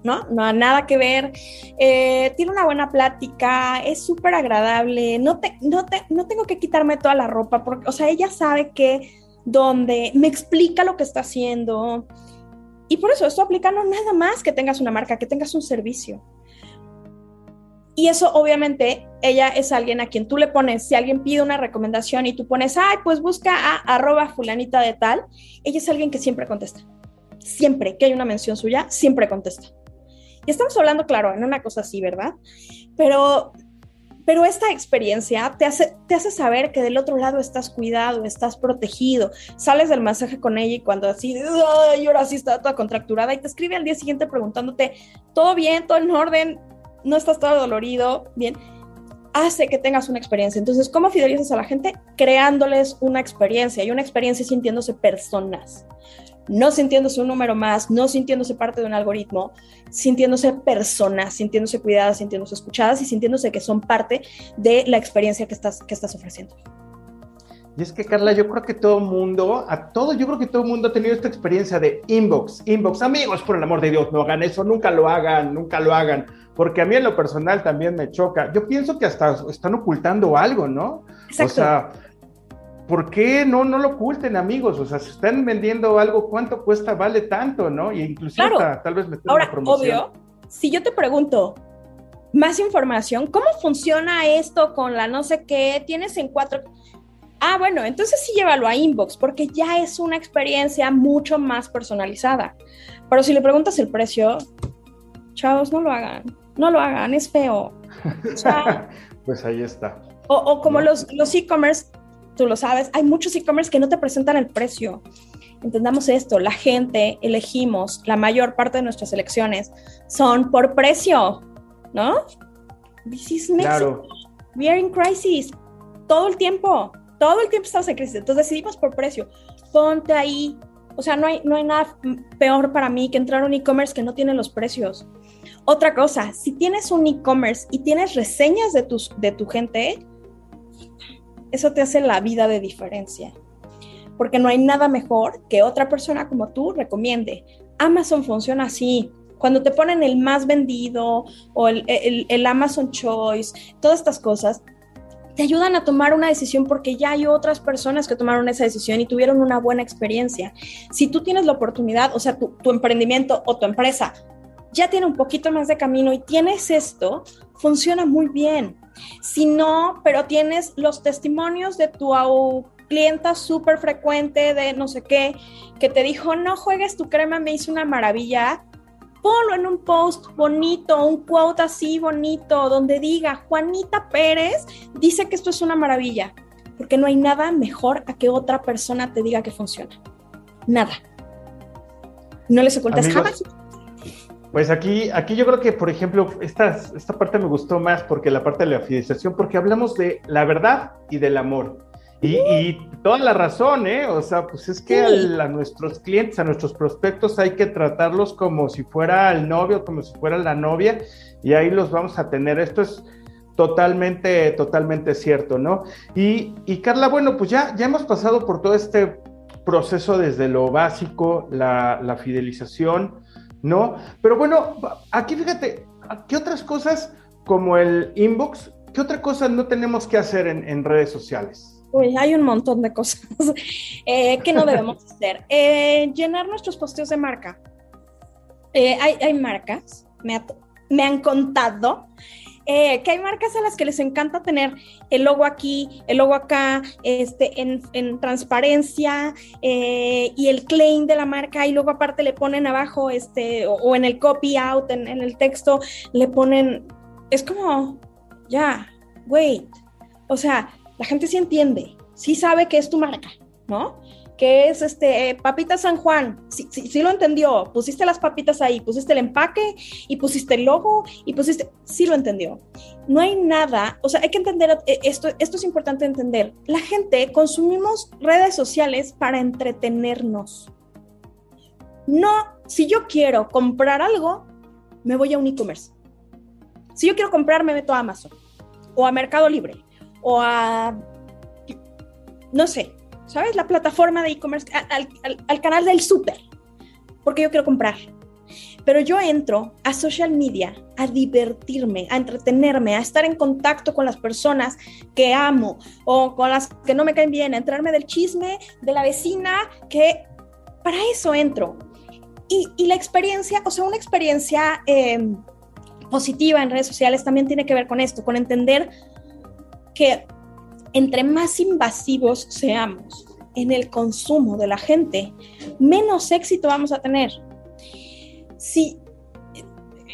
Speaker 2: ¿no? No nada que ver, eh, tiene una buena plática, es súper agradable, no, te, no, te, no tengo que quitarme toda la ropa, porque, o sea, ella sabe que, donde me explica lo que está haciendo. Y por eso esto aplica no nada más que tengas una marca, que tengas un servicio. Y eso obviamente ella es alguien a quien tú le pones, si alguien pide una recomendación y tú pones, ay, pues busca a arroba fulanita de tal, ella es alguien que siempre contesta siempre que hay una mención suya, siempre contesta. Estamos hablando, claro, en una cosa así, ¿verdad? Pero, pero esta experiencia te hace, te hace saber que del otro lado estás cuidado, estás protegido, sales del masaje con ella y cuando así, y ahora sí está toda contracturada y te escribe al día siguiente preguntándote, ¿todo bien? ¿Todo en orden? ¿No estás todo dolorido? Bien hace que tengas una experiencia. Entonces, ¿cómo fidelizas a la gente? Creándoles una experiencia y una experiencia sintiéndose personas no sintiéndose un número más, no sintiéndose parte de un algoritmo, sintiéndose personas, sintiéndose cuidadas, sintiéndose escuchadas y sintiéndose que son parte de la experiencia que estás, que estás ofreciendo.
Speaker 1: Y es que, Carla, yo creo que todo mundo, a todo, yo creo que todo mundo ha tenido esta experiencia de inbox, inbox. Amigos, por el amor de Dios, no hagan eso, nunca lo hagan, nunca lo hagan, porque a mí en lo personal también me choca. Yo pienso que hasta están ocultando algo, ¿no?
Speaker 2: Exacto. O sea,
Speaker 1: ¿por qué no, no lo oculten, amigos? O sea, si están vendiendo algo, ¿cuánto cuesta? Vale tanto, ¿no? Y inclusive tal vez meter
Speaker 2: Ahora, obvio, si yo te pregunto más información, ¿cómo funciona esto con la no sé qué? Tienes en cuatro... Ah, bueno, entonces sí llévalo a inbox, porque ya es una experiencia mucho más personalizada. Pero si le preguntas el precio, chavos, no lo hagan, no lo hagan, es feo.
Speaker 1: pues ahí está.
Speaker 2: O, como los e-commerce tú lo sabes, hay muchos e-commerce que no te presentan el precio. Entendamos esto, la gente elegimos, la mayor parte de nuestras elecciones son por precio, ¿no? This is Mexico. We are in crisis. Todo el tiempo, todo el tiempo estamos en crisis. Entonces decidimos por precio. Ponte ahí. O sea, no hay, no hay nada peor para mí que entrar a un e-commerce que no tiene los precios. Otra cosa, si tienes un e-commerce y tienes reseñas de, tus, de tu gente, eso te hace la vida de diferencia. Porque no hay nada mejor que otra persona como tú recomiende. Amazon funciona así. Cuando te ponen el más vendido o el, Amazon Choice, todas estas cosas, te ayudan a tomar una decisión porque ya hay otras personas que tomaron esa decisión y tuvieron una buena experiencia. Si tú tienes la oportunidad, o sea, tu, emprendimiento o tu empresa ya tiene un poquito más de camino y tienes esto, funciona muy bien. Si no, pero tienes los testimonios de tu clienta súper frecuente de no sé qué, que te dijo, no juegues tu crema, me hizo una maravilla, ponlo en un post bonito, un quote así bonito, donde diga, Juanita Pérez dice que esto es una maravilla. porque no hay nada mejor a que otra persona te diga que funciona. Nada. No les ocultas jamás.
Speaker 1: Pues aquí, aquí yo creo que, por ejemplo, esta, esta parte me gustó más porque la parte de la fidelización, porque hablamos de la verdad y del amor. Y, toda la razón, ¿eh? O sea, pues es que a, nuestros clientes, a nuestros prospectos hay que tratarlos como si fuera el novio, como si fuera la novia, y ahí los vamos a tener. Esto es totalmente, totalmente cierto, ¿no? Y, y Carla, bueno, pues ya, ya hemos pasado por todo este proceso desde lo básico, la, la fidelización, ¿no? Pero bueno, aquí fíjate, ¿qué otras cosas como el inbox, qué otra cosa no tenemos que hacer en, en redes sociales?
Speaker 2: Uy, hay un montón de cosas eh, que no debemos hacer. Eh, llenar nuestros posteos de marca. Eh, hay, marcas, me, me, han contado, que hay marcas a las que les encanta tener el logo aquí, el logo acá, este, en, en transparencia y el claim de la marca y luego aparte le ponen abajo, este, o, en el copy out, en, en el texto, le ponen, es como, ya, wait, o sea, la gente sí entiende, sí sabe que es tu marca, ¿no? Que es este Papita San Juan, sí, sí, lo entendió, pusiste las papitas ahí, pusiste el empaque y pusiste el logo y pusiste, sí lo entendió. No hay nada, o sea, hay que entender, eh, esto, esto es importante entender, la gente consumimos redes sociales para entretenernos. No, si yo quiero comprar algo, me voy a un e-commerce. Si yo quiero comprar, me meto a Amazon o a Mercado Libre o a, no sé, ¿sabes? La plataforma de e-commerce, al, canal del súper, porque yo quiero comprar. Pero yo entro a social media a divertirme, a entretenerme, a estar en contacto con las personas que amo o con las que no me caen bien, a entrarme del chisme de la vecina, que para eso entro. Y, la experiencia, o sea, una experiencia em, positiva en redes sociales también tiene que ver con esto, con entender que entre más invasivos seamos en el consumo de la gente, menos éxito vamos a tener. Sí,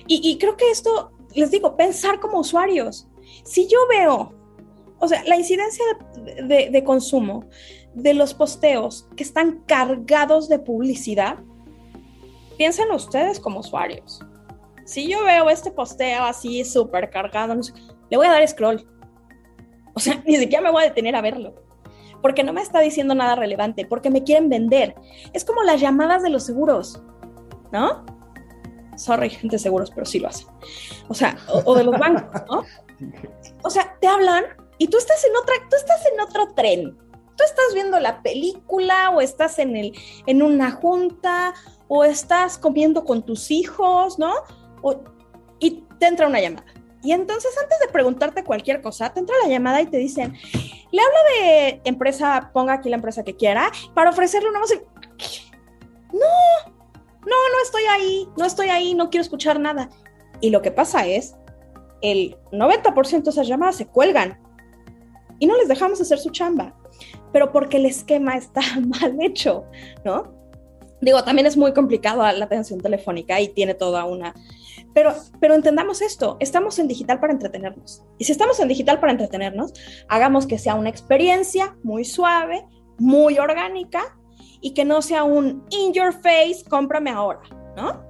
Speaker 2: y, creo que esto, les digo, pensar como usuarios. Si yo veo, o sea, la incidencia de, consumo de los posteos que están cargados de publicidad, piensen ustedes como usuarios. Si yo veo este posteo así súper cargado, le voy a dar scroll o sea, ni siquiera me voy a detener a verlo. Porque no me está diciendo nada relevante, porque me quieren vender. Es como las llamadas de los seguros, ¿no? Sorry, gente seguros, pero sí lo hacen. O sea, o, de los bancos, ¿no? O sea, te hablan y tú estás en otra, tú estás en otro tren. Tú estás viendo la película o estás en el, en una junta o estás comiendo con tus hijos, ¿no? y te entra una llamada. Y entonces antes de preguntarte cualquier cosa, te entra la llamada y te dicen, le hablo de empresa, ponga aquí la empresa que quiera, para ofrecerle una música. No, no, no estoy ahí, no estoy ahí, no quiero escuchar nada. Y lo que pasa es, el 90% de esas llamadas se cuelgan y no les dejamos hacer su chamba, pero porque el esquema está mal hecho, ¿no? Digo, también es muy complicado la atención telefónica y tiene toda una pero, pero entendamos esto, estamos en digital para entretenernos. Y si estamos en digital para entretenernos, hagamos que sea una experiencia muy suave, muy orgánica y que no sea un in your face, cómprame ahora, ¿no?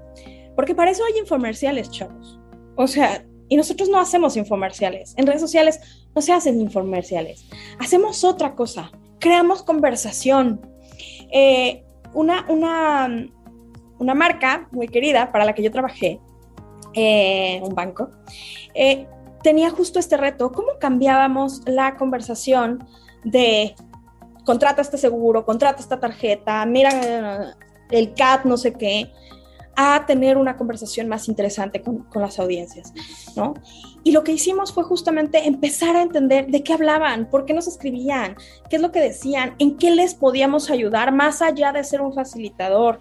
Speaker 2: Porque para eso hay infomerciales, chavos. O sea, y nosotros no hacemos infomerciales. En redes sociales no se hacen infomerciales. Hacemos otra cosa. Creamos conversación. Eh, una, una, una marca muy querida para la que yo trabajé eh, un banco, eh, tenía justo este reto, ¿cómo cambiábamos la conversación de contrata este seguro, contrata esta tarjeta, mira el CAT, no sé qué, a tener una conversación más interesante con, con, las audiencias, ¿no? Y lo que hicimos fue justamente empezar a entender de qué hablaban, por qué nos escribían, qué es lo que decían, en qué les podíamos ayudar, más allá de ser un facilitador.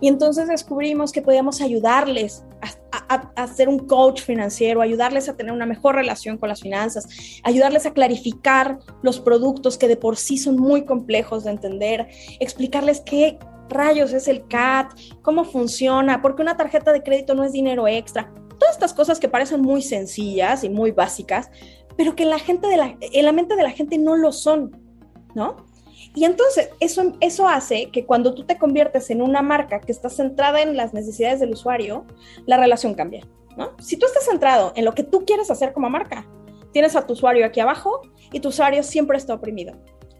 Speaker 2: Y entonces descubrimos que podíamos ayudarles a, a, ser un coach financiero, ayudarles a tener una mejor relación con las finanzas, ayudarles a clarificar los productos que de por sí son muy complejos de entender, explicarles qué rayos es el CAT, cómo funciona, por qué una tarjeta de crédito no es dinero extra. Todas estas cosas que parecen muy sencillas y muy básicas, pero que la gente de la, en la mente de la gente no lo son, ¿no? Y entonces eso, eso hace que cuando tú te conviertes en una marca que está centrada en las necesidades del usuario, la relación cambia, ¿no? Si tú estás centrado en lo que tú quieres hacer como marca, tienes a tu usuario aquí abajo y tu usuario siempre está oprimido.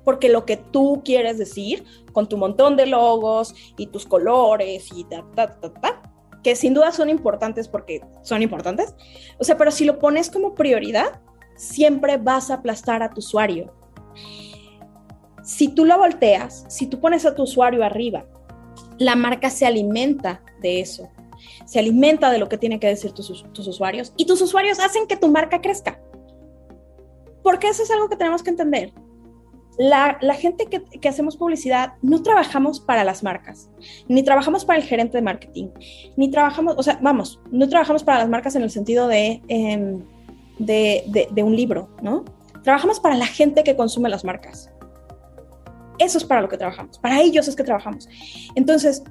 Speaker 2: Porque lo que tú quieres decir con tu montón de logos y tus colores y ta, ta, ta, ta, que sin duda son importantes porque son importantes, o sea, pero si lo pones como prioridad, siempre vas a aplastar a tu usuario. Si tú lo volteas, si tú pones a tu usuario arriba, la marca se alimenta de eso, se alimenta de lo que tienen que decir tus, usuarios y tus usuarios hacen que tu marca crezca. Porque eso es algo que tenemos que entender. La, la, gente que, hacemos publicidad no trabajamos para las marcas, ni trabajamos para el gerente de marketing, ni trabajamos, o sea, vamos, no trabajamos para las marcas en el sentido de, de, de un libro, ¿no? Trabajamos para la gente que consume las marcas. Eso es para lo que trabajamos, para ellos es que trabajamos. Entonces,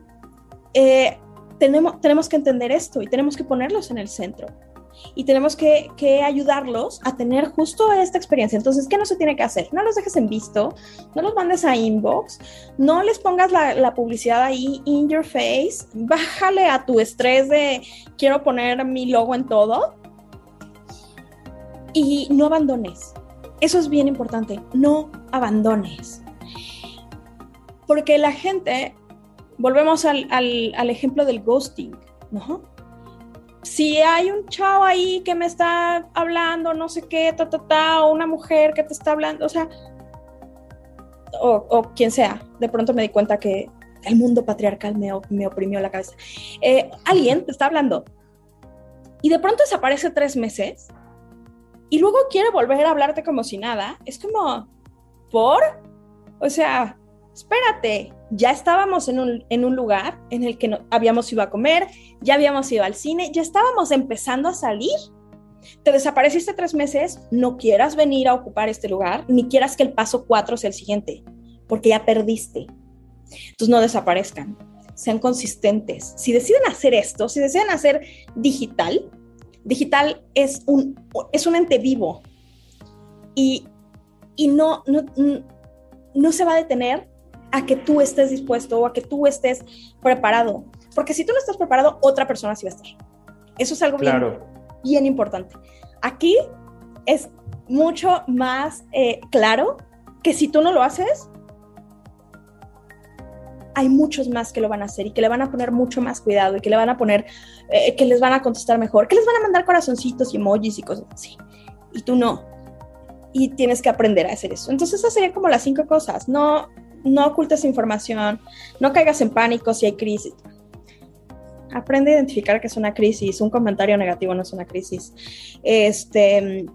Speaker 2: eh, tenemos, tenemos que entender esto y tenemos que ponerlos en el centro y tenemos que, que, ayudarlos a tener justo esta experiencia. Entonces, ¿qué no se tiene que hacer? No los dejes en visto, no los mandes a inbox, no les pongas la, la, publicidad ahí in your face, bájale a tu estrés de quiero poner mi logo en todo y no abandones. Eso es bien importante, no abandones. Porque la gente, volvemos al, al, ejemplo del ghosting, ¿no? si hay un chavo ahí que me está hablando, no sé qué, ta, ta, ta, o una mujer que te está hablando, o sea, o, o quien sea, de pronto me di cuenta que el mundo patriarcal me, me oprimió la cabeza. Eh, alguien te está hablando y de pronto desaparece tres meses y luego quiere volver a hablarte como si nada. Es como, ¿por? O sea, espérate, ya estábamos en un, en un lugar en el que no, habíamos ido a comer, ya habíamos ido al cine, ya estábamos empezando a salir. Te desapareciste tres meses, no quieras venir a ocupar este lugar, ni quieras que el paso cuatro sea el siguiente, porque ya perdiste. Entonces no desaparezcan, sean consistentes. Si deciden hacer esto, si deciden hacer digital, digital es un, es un ente vivo y, y no, no, no se va a detener a que tú estés dispuesto o a que tú estés preparado. Porque si tú no estás preparado, otra persona sí va a estar. Eso es algo claro. bien, bien, importante. Aquí es mucho más eh, claro que si tú no lo haces, hay muchos más que lo van a hacer y que le van a poner mucho más cuidado y que le van a poner, eh, que les van a contestar mejor, que les van a mandar corazoncitos y emojis y cosas así. Y tú no. Y tienes que aprender a hacer eso. Entonces esas serían como las cinco cosas. No, no ocultes información, no caigas en pánico si hay crisis. Aprende a identificar que es una crisis, un comentario negativo no es una crisis. Este,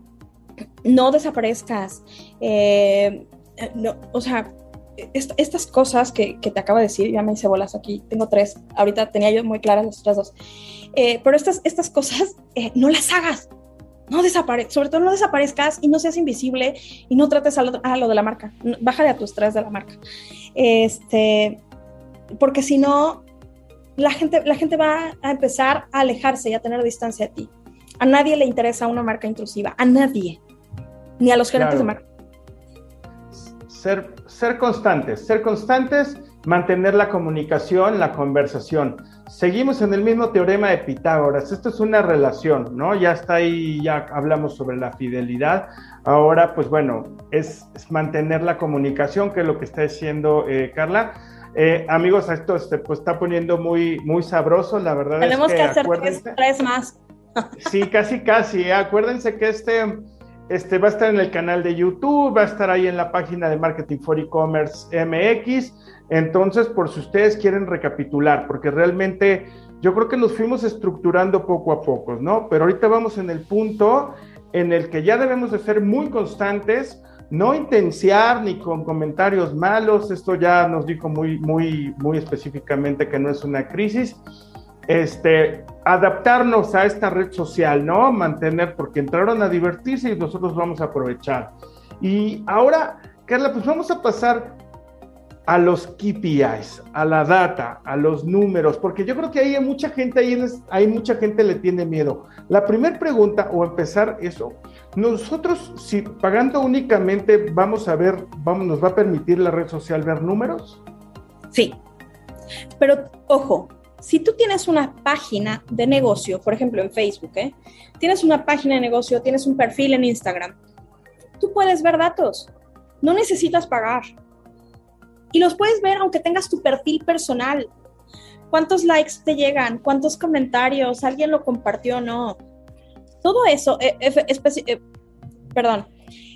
Speaker 2: no desaparezcas. Eh, no, o sea, est estas cosas que, que, te acabo de decir, ya me hice bolas aquí, tengo tres, ahorita tenía yo muy claras las otras dos, eh, pero estas, estas cosas eh, no las hagas, no desaparezcas, sobre todo no desaparezcas y no seas invisible y no trates a lo, a lo de la marca, bájale a tu estrés de la marca. Este, porque si no, la gente, la gente va a empezar a alejarse y a tener distancia de ti. A nadie le interesa una marca intrusiva, a nadie, ni a los gerentes claro. de marca.
Speaker 1: Ser, ser constantes, ser constantes, mantener la comunicación, la conversación Seguimos en el mismo teorema de Pitágoras. Esto es una relación, ¿no? Ya está ahí, ya hablamos sobre la fidelidad. Ahora, pues bueno, es, es mantener la comunicación, que es lo que está diciendo eh, Carla. Eh, amigos, esto este, pues, está poniendo muy, muy sabroso. La verdad
Speaker 2: Tenemos
Speaker 1: es
Speaker 2: que, que hacer tres, tres, más.
Speaker 1: sí, casi, casi. ¿eh? Acuérdense que este, este va a estar en el canal de YouTube, va a estar ahí en la página de Marketing for E-Commerce MX entonces, por si ustedes quieren recapitular, porque realmente yo creo que nos fuimos estructurando poco a poco, ¿no? Pero ahorita vamos en el punto en el que ya debemos de ser muy constantes, no intenciar ni con comentarios malos, esto ya nos dijo muy, muy, muy específicamente que no es una crisis, este, adaptarnos a esta red social, ¿no? Mantener, porque entraron a divertirse y nosotros vamos a aprovechar. Y ahora, Carla, pues vamos a pasar a los KPIs, a la data, a los números, porque yo creo que hay mucha gente, ahí hay mucha gente le tiene miedo. La primera pregunta, o empezar eso, nosotros, si pagando únicamente, vamos a ver, vamos, nos va a permitir la red social ver números.
Speaker 2: Sí, pero ojo, si tú tienes una página de negocio, por ejemplo en Facebook, ¿eh? tienes una página de negocio, tienes un perfil en Instagram, tú puedes ver datos, no necesitas pagar. Y los puedes ver aunque tengas tu perfil personal. ¿Cuántos likes te llegan? ¿Cuántos comentarios? ¿Alguien lo compartió o no? Todo eso, eh, eh, perdón,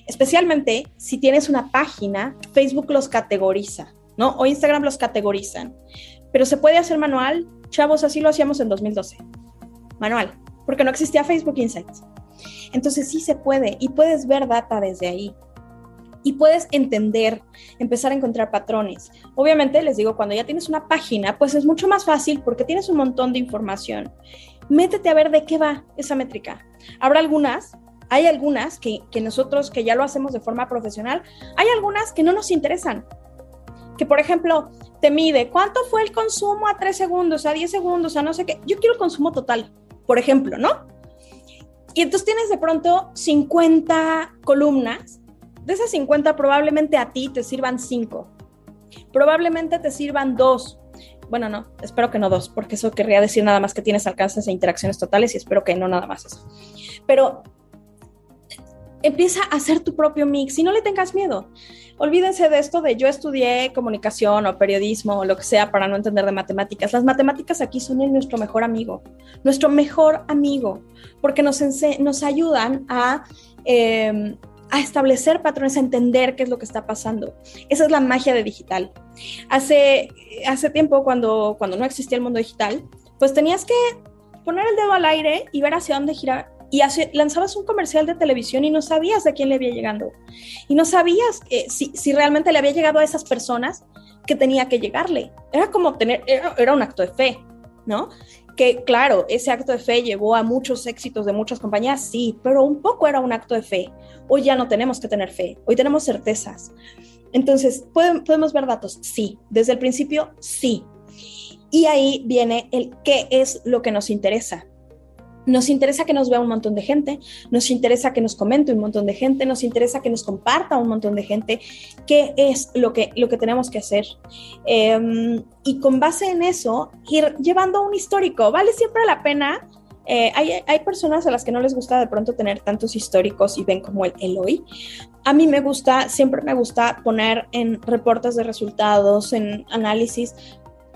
Speaker 2: especialmente si tienes una página, Facebook los categoriza, ¿no? O Instagram los categorizan. Pero se puede hacer manual. Chavos, así lo hacíamos en 2012. Manual, porque no existía Facebook Insights. Entonces sí se puede y puedes ver data desde ahí. Y puedes entender, empezar a encontrar patrones. Obviamente, les digo, cuando ya tienes una página, pues es mucho más fácil porque tienes un montón de información. Métete a ver de qué va esa métrica. Habrá algunas, hay algunas que, que nosotros que ya lo hacemos de forma profesional, hay algunas que no nos interesan que por ejemplo te mide cuánto fue el consumo a 3 segundos, a 10 segundos, a no sé qué. Yo quiero consumo total, por ejemplo, ¿no? Y entonces tienes de pronto 50 columnas. De esas 50 probablemente a ti te sirvan 5. Probablemente te sirvan 2. Bueno, no, espero que no dos, porque eso querría decir nada más que tienes alcances e interacciones totales y espero que no nada más eso. Pero empieza a hacer tu propio mix y no le tengas miedo olvídense de esto de yo estudié comunicación o periodismo o lo que sea para no entender de matemáticas. Las matemáticas aquí son nuestro mejor amigo, nuestro mejor amigo, porque nos, nos ayudan a... Em, a establecer patrones, a entender qué es lo que está pasando. Esa es la magia de digital. Hace, hace tiempo, cuando, cuando no existía el mundo digital, pues tenías que poner el dedo al aire y ver hacia dónde girar, y lanzabas un comercial de televisión y no sabías de quién le había llegado. Y no sabías si, si, realmente le había llegado a esas personas que tenía que llegarle. Era como tener, era, un acto de fe, ¿no? Que claro, ese acto de fe llevó a muchos éxitos de muchas compañías, sí, pero un poco era un acto de fe. Hoy ya no tenemos que tener fe, hoy tenemos certezas. Entonces, ¿podemos ver datos? Sí. Desde el principio, sí. Y ahí viene el qué es lo que nos interesa. Nos interesa que nos vea un montón de gente, nos interesa que nos comente un montón de gente, nos interesa que nos comparta un montón de gente, qué es lo que, lo que tenemos que hacer. Em, y con base en eso, ir llevando un histórico. Vale siempre la pena. Eh, hay, hay, personas a las que no les gusta de pronto tener tantos históricos y ven como el, el hoy. A mí me gusta, siempre me gusta poner en reportes de resultados, en análisis,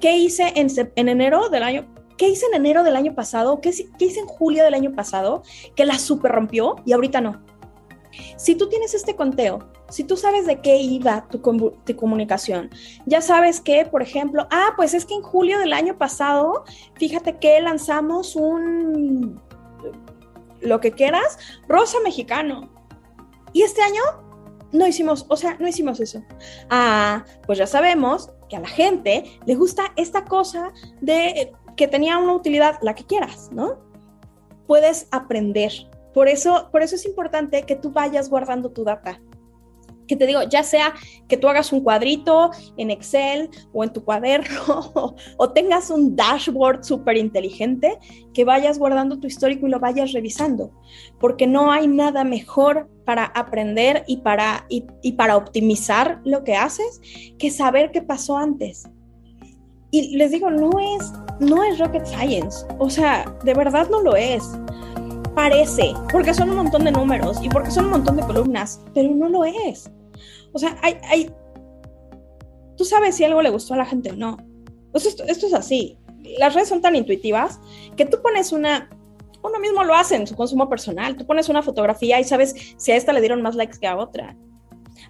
Speaker 2: qué hice en, en enero del año ¿qué hice en enero del año pasado? ¿Qué, hice en julio del año pasado? Que la super rompió y ahorita no. Si tú tienes este conteo, si tú sabes de qué iba tu, tu, comunicación, ya sabes que, por ejemplo, ah, pues es que en julio del año pasado, fíjate que lanzamos un, lo que quieras, rosa mexicano. Y este año no hicimos, o sea, no hicimos eso. Ah, pues ya sabemos que a la gente le gusta esta cosa de que tenía una utilidad, la que quieras, ¿no? Puedes aprender. Por eso, por eso es importante que tú vayas guardando tu data. Que te digo, ya sea que tú hagas un cuadrito en Excel o en tu cuaderno o, tengas un dashboard súper inteligente, que vayas guardando tu histórico y lo vayas revisando, porque no hay nada mejor para aprender y para, y para optimizar lo que haces que saber qué pasó antes. Y les digo, no es, no es rocket science. O sea, de verdad no lo es. Parece, porque son un montón de números y porque son un montón de columnas, pero no lo es. O sea, hay, hay... Tú sabes si algo le gustó a la gente o no. Pues esto, esto es así. Las redes son tan intuitivas que tú pones una, uno mismo lo hace en su consumo personal. Tú pones una fotografía y sabes si a esta le dieron más likes que a otra.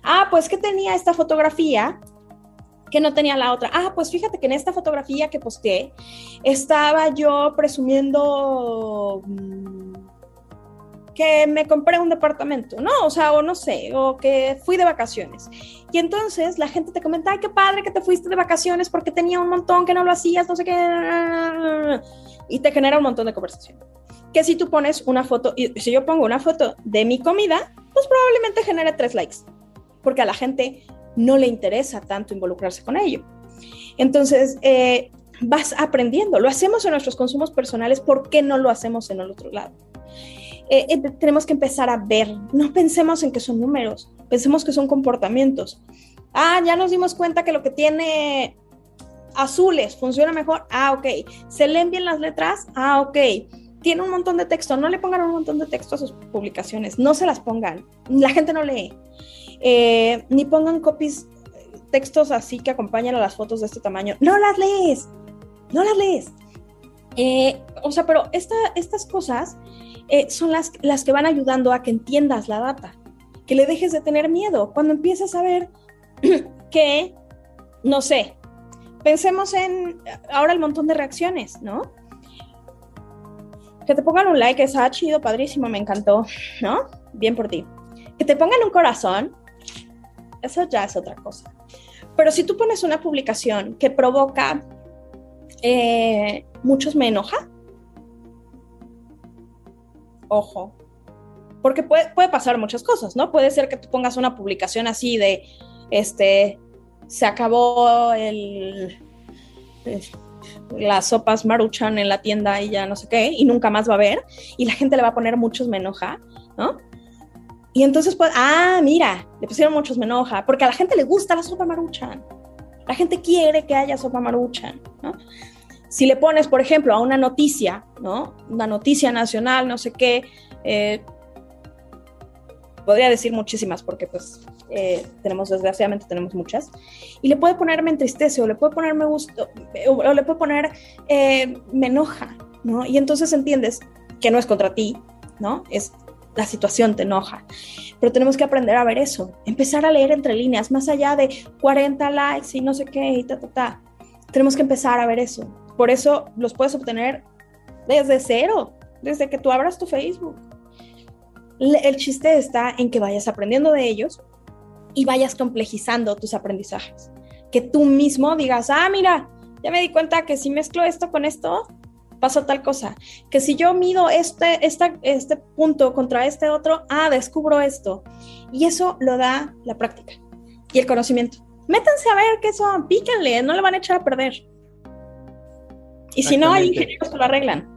Speaker 2: Ah, pues que tenía esta fotografía que no tenía la otra. Ah, pues fíjate que en esta fotografía que posteé estaba yo presumiendo mm, que me compré un departamento, ¿no? O sea, o no sé, o que fui de vacaciones. Y entonces la gente te comenta, ay, qué padre que te fuiste de vacaciones porque tenía un montón que no lo hacías, no sé qué. Y te genera un montón de conversación. Que si tú pones una foto, y si yo pongo una foto de mi comida, pues probablemente genere tres likes. Porque a la gente no le interesa tanto involucrarse con ello. Entonces, eh, vas aprendiendo. Lo hacemos en nuestros consumos personales, ¿por qué no lo hacemos en el otro lado? eh, eh, tenemos que empezar a ver, no pensemos en que son números, pensemos que son comportamientos. Ah, ya nos dimos cuenta que lo que tiene azules funciona mejor. Ah, ok. ¿Se leen bien las letras? Ah, ok. Tiene un montón de texto. No le pongan un montón de texto a sus publicaciones. No se las pongan. La gente no lee. Eh, ni pongan copies, textos así que acompañan a las fotos de este tamaño. No las lees. No las lees. Eh, o sea, pero estas cosas eh, son las, las que van ayudando a que entiendas la data, que le dejes de tener miedo. Cuando empiezas a ver que, no sé, pensemos en ahora el montón de reacciones, ¿no? Que te pongan un like, es ah, chido, padrísimo, me encantó, ¿no? Bien por ti. Que te pongan un corazón, eso ya es otra cosa. Pero si tú pones una publicación que provoca eh, muchos me enoja. Ojo. Porque puede, puede, pasar muchas cosas, ¿no? Puede ser que tú pongas una publicación así de, este, se acabó el, las sopas maruchan en la tienda y ya no sé qué, y nunca más va a haber, y la gente le va a poner muchos me enoja, ¿no? Y entonces, pues, ah, mira, le pusieron muchos me enoja, porque a la gente le gusta la sopa maruchan. La gente quiere que haya sopa maruchan, ¿no? Si le pones, por ejemplo, a una noticia, ¿no? Una noticia nacional, no sé qué, eh, podría decir muchísimas porque pues eh, tenemos, desgraciadamente tenemos muchas, y le puede poner me entristece o le puede poner me gusta o, le puede poner eh, me enoja, ¿no? Y entonces entiendes que no es contra ti, ¿no? Es la situación te enoja. Pero tenemos que aprender a ver eso, empezar a leer entre líneas, más allá de 40 likes y no sé qué y ta, ta, ta. Tenemos que empezar a ver eso. Por eso los puedes obtener desde cero, desde que tú abras tu Facebook. El chiste está en que vayas aprendiendo de ellos y vayas complejizando tus aprendizajes. Que tú mismo digas, ah, mira, ya me di cuenta que si mezclo esto con esto, pasa tal cosa. Que si yo mido este, este punto contra este otro, ah, descubro esto. Y eso lo da la práctica y el conocimiento. Métanse a ver qué son, píquenle, no le van a echar a perder. Y si no, hay ingenieros que lo arreglan.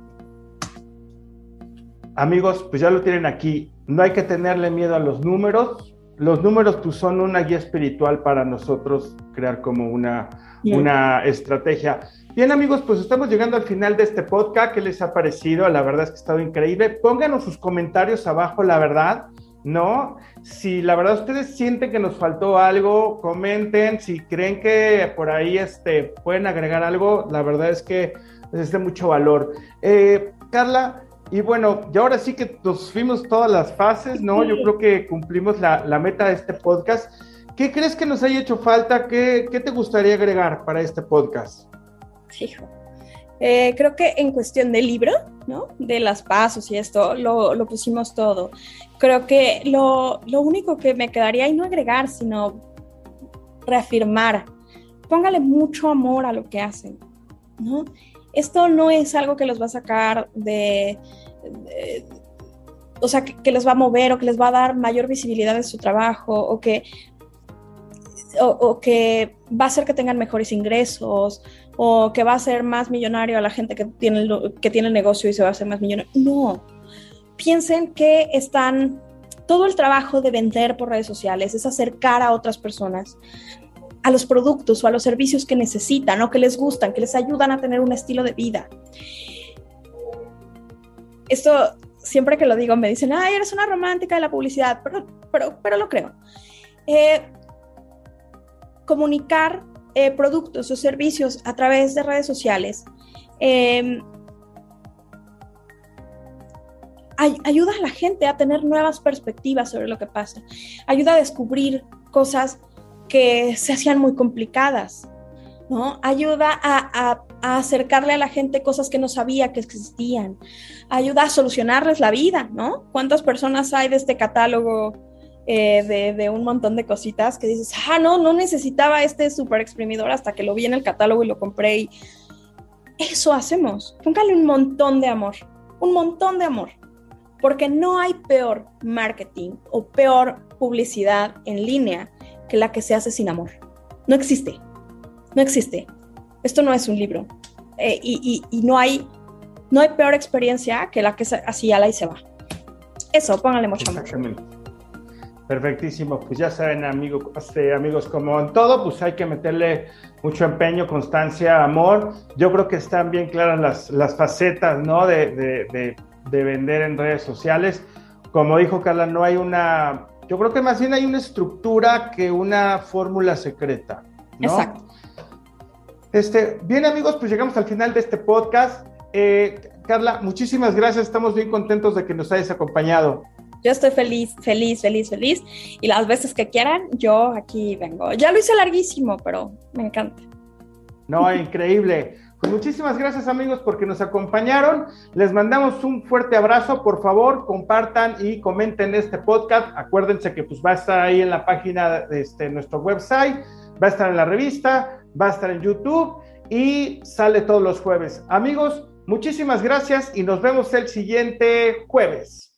Speaker 1: Amigos, pues ya lo tienen aquí. No hay que tenerle miedo a los números. Los números pues, son una guía espiritual para nosotros crear como una, una estrategia. Bien amigos, pues estamos llegando al final de este podcast. ¿Qué les ha parecido? La verdad es que ha estado increíble. Pónganos sus comentarios abajo, la verdad, ¿no? Si la verdad ustedes sienten que nos faltó algo, comenten. Si creen que por ahí este, pueden agregar algo, la verdad es que es de mucho valor. Eh, Carla, y bueno, y ahora sí que nos fuimos todas las fases, ¿no? Yo creo que cumplimos la, la, meta de este podcast. ¿Qué crees que nos haya hecho falta? ¿Qué, qué te gustaría agregar para este podcast?
Speaker 2: Hijo. Eh, creo que en cuestión del libro, ¿no? De las pasos y esto, lo, lo pusimos todo. Creo que lo, lo, único que me quedaría, y no agregar, sino reafirmar, póngale mucho amor a lo que hacen, ¿no? Esto no es algo que los va a sacar de, o sea, que, les va a mover o que les va a dar mayor visibilidad en su trabajo o que, o, que va a hacer que tengan mejores ingresos o que va a ser más millonario a la gente que tiene, que tiene el negocio y se va a hacer más millonario. No, piensen que están, todo el trabajo de vender por redes sociales es acercar a otras personas a los productos o a los servicios que necesitan o que les gustan, que les ayudan a tener un estilo de vida. Esto, siempre que lo digo, me dicen, ay, eres una romántica de la publicidad, pero, pero, pero lo creo. Eh, comunicar eh, productos o servicios a través de redes sociales, ay, ayuda a la gente a tener nuevas perspectivas sobre lo que pasa, ayuda a descubrir cosas que se hacían muy complicadas, ¿no? Ayuda a, a, a, acercarle a la gente cosas que no sabía que existían, ayuda a solucionarles la vida, ¿no? ¿Cuántas personas hay de este catálogo eh, de, un montón de cositas que dices, ah, no, no necesitaba este super exprimidor hasta que lo vi en el catálogo y lo compré. Y eso hacemos. Póngale un montón de amor, un montón de amor. Porque no hay peor marketing o peor publicidad en línea que la que se hace sin amor. No existe. No existe. Esto no es un libro. Eh, y, y, no, hay, no hay peor experiencia que la que así ala y se va. eso, pónganle mucho amor.
Speaker 1: Perfectísimo, pues ya saben amigos, este, amigos, como en todo, pues hay que meterle mucho empeño, constancia, amor. Yo creo que están bien claras las, las facetas, ¿no? De, de, de, vender en redes sociales. Como dijo Carla, no hay una, yo creo que más bien hay una estructura que una fórmula secreta, ¿no? Exacto. Este, bien amigos, pues llegamos al final de este podcast. Eh, Carla, muchísimas gracias, estamos bien contentos de que nos hayas acompañado.
Speaker 2: Yo estoy feliz, feliz, feliz, feliz. Y las veces que quieran, yo aquí vengo. Ya lo hice larguísimo, pero me encanta.
Speaker 1: No, increíble. Pues muchísimas gracias amigos porque nos acompañaron. Les mandamos un fuerte abrazo. Por favor, compartan y comenten este podcast. Acuérdense que pues va a estar ahí en la página de este, nuestro website, va a estar en la revista, va a estar en YouTube y sale todos los jueves. Amigos, muchísimas gracias y nos vemos el siguiente jueves.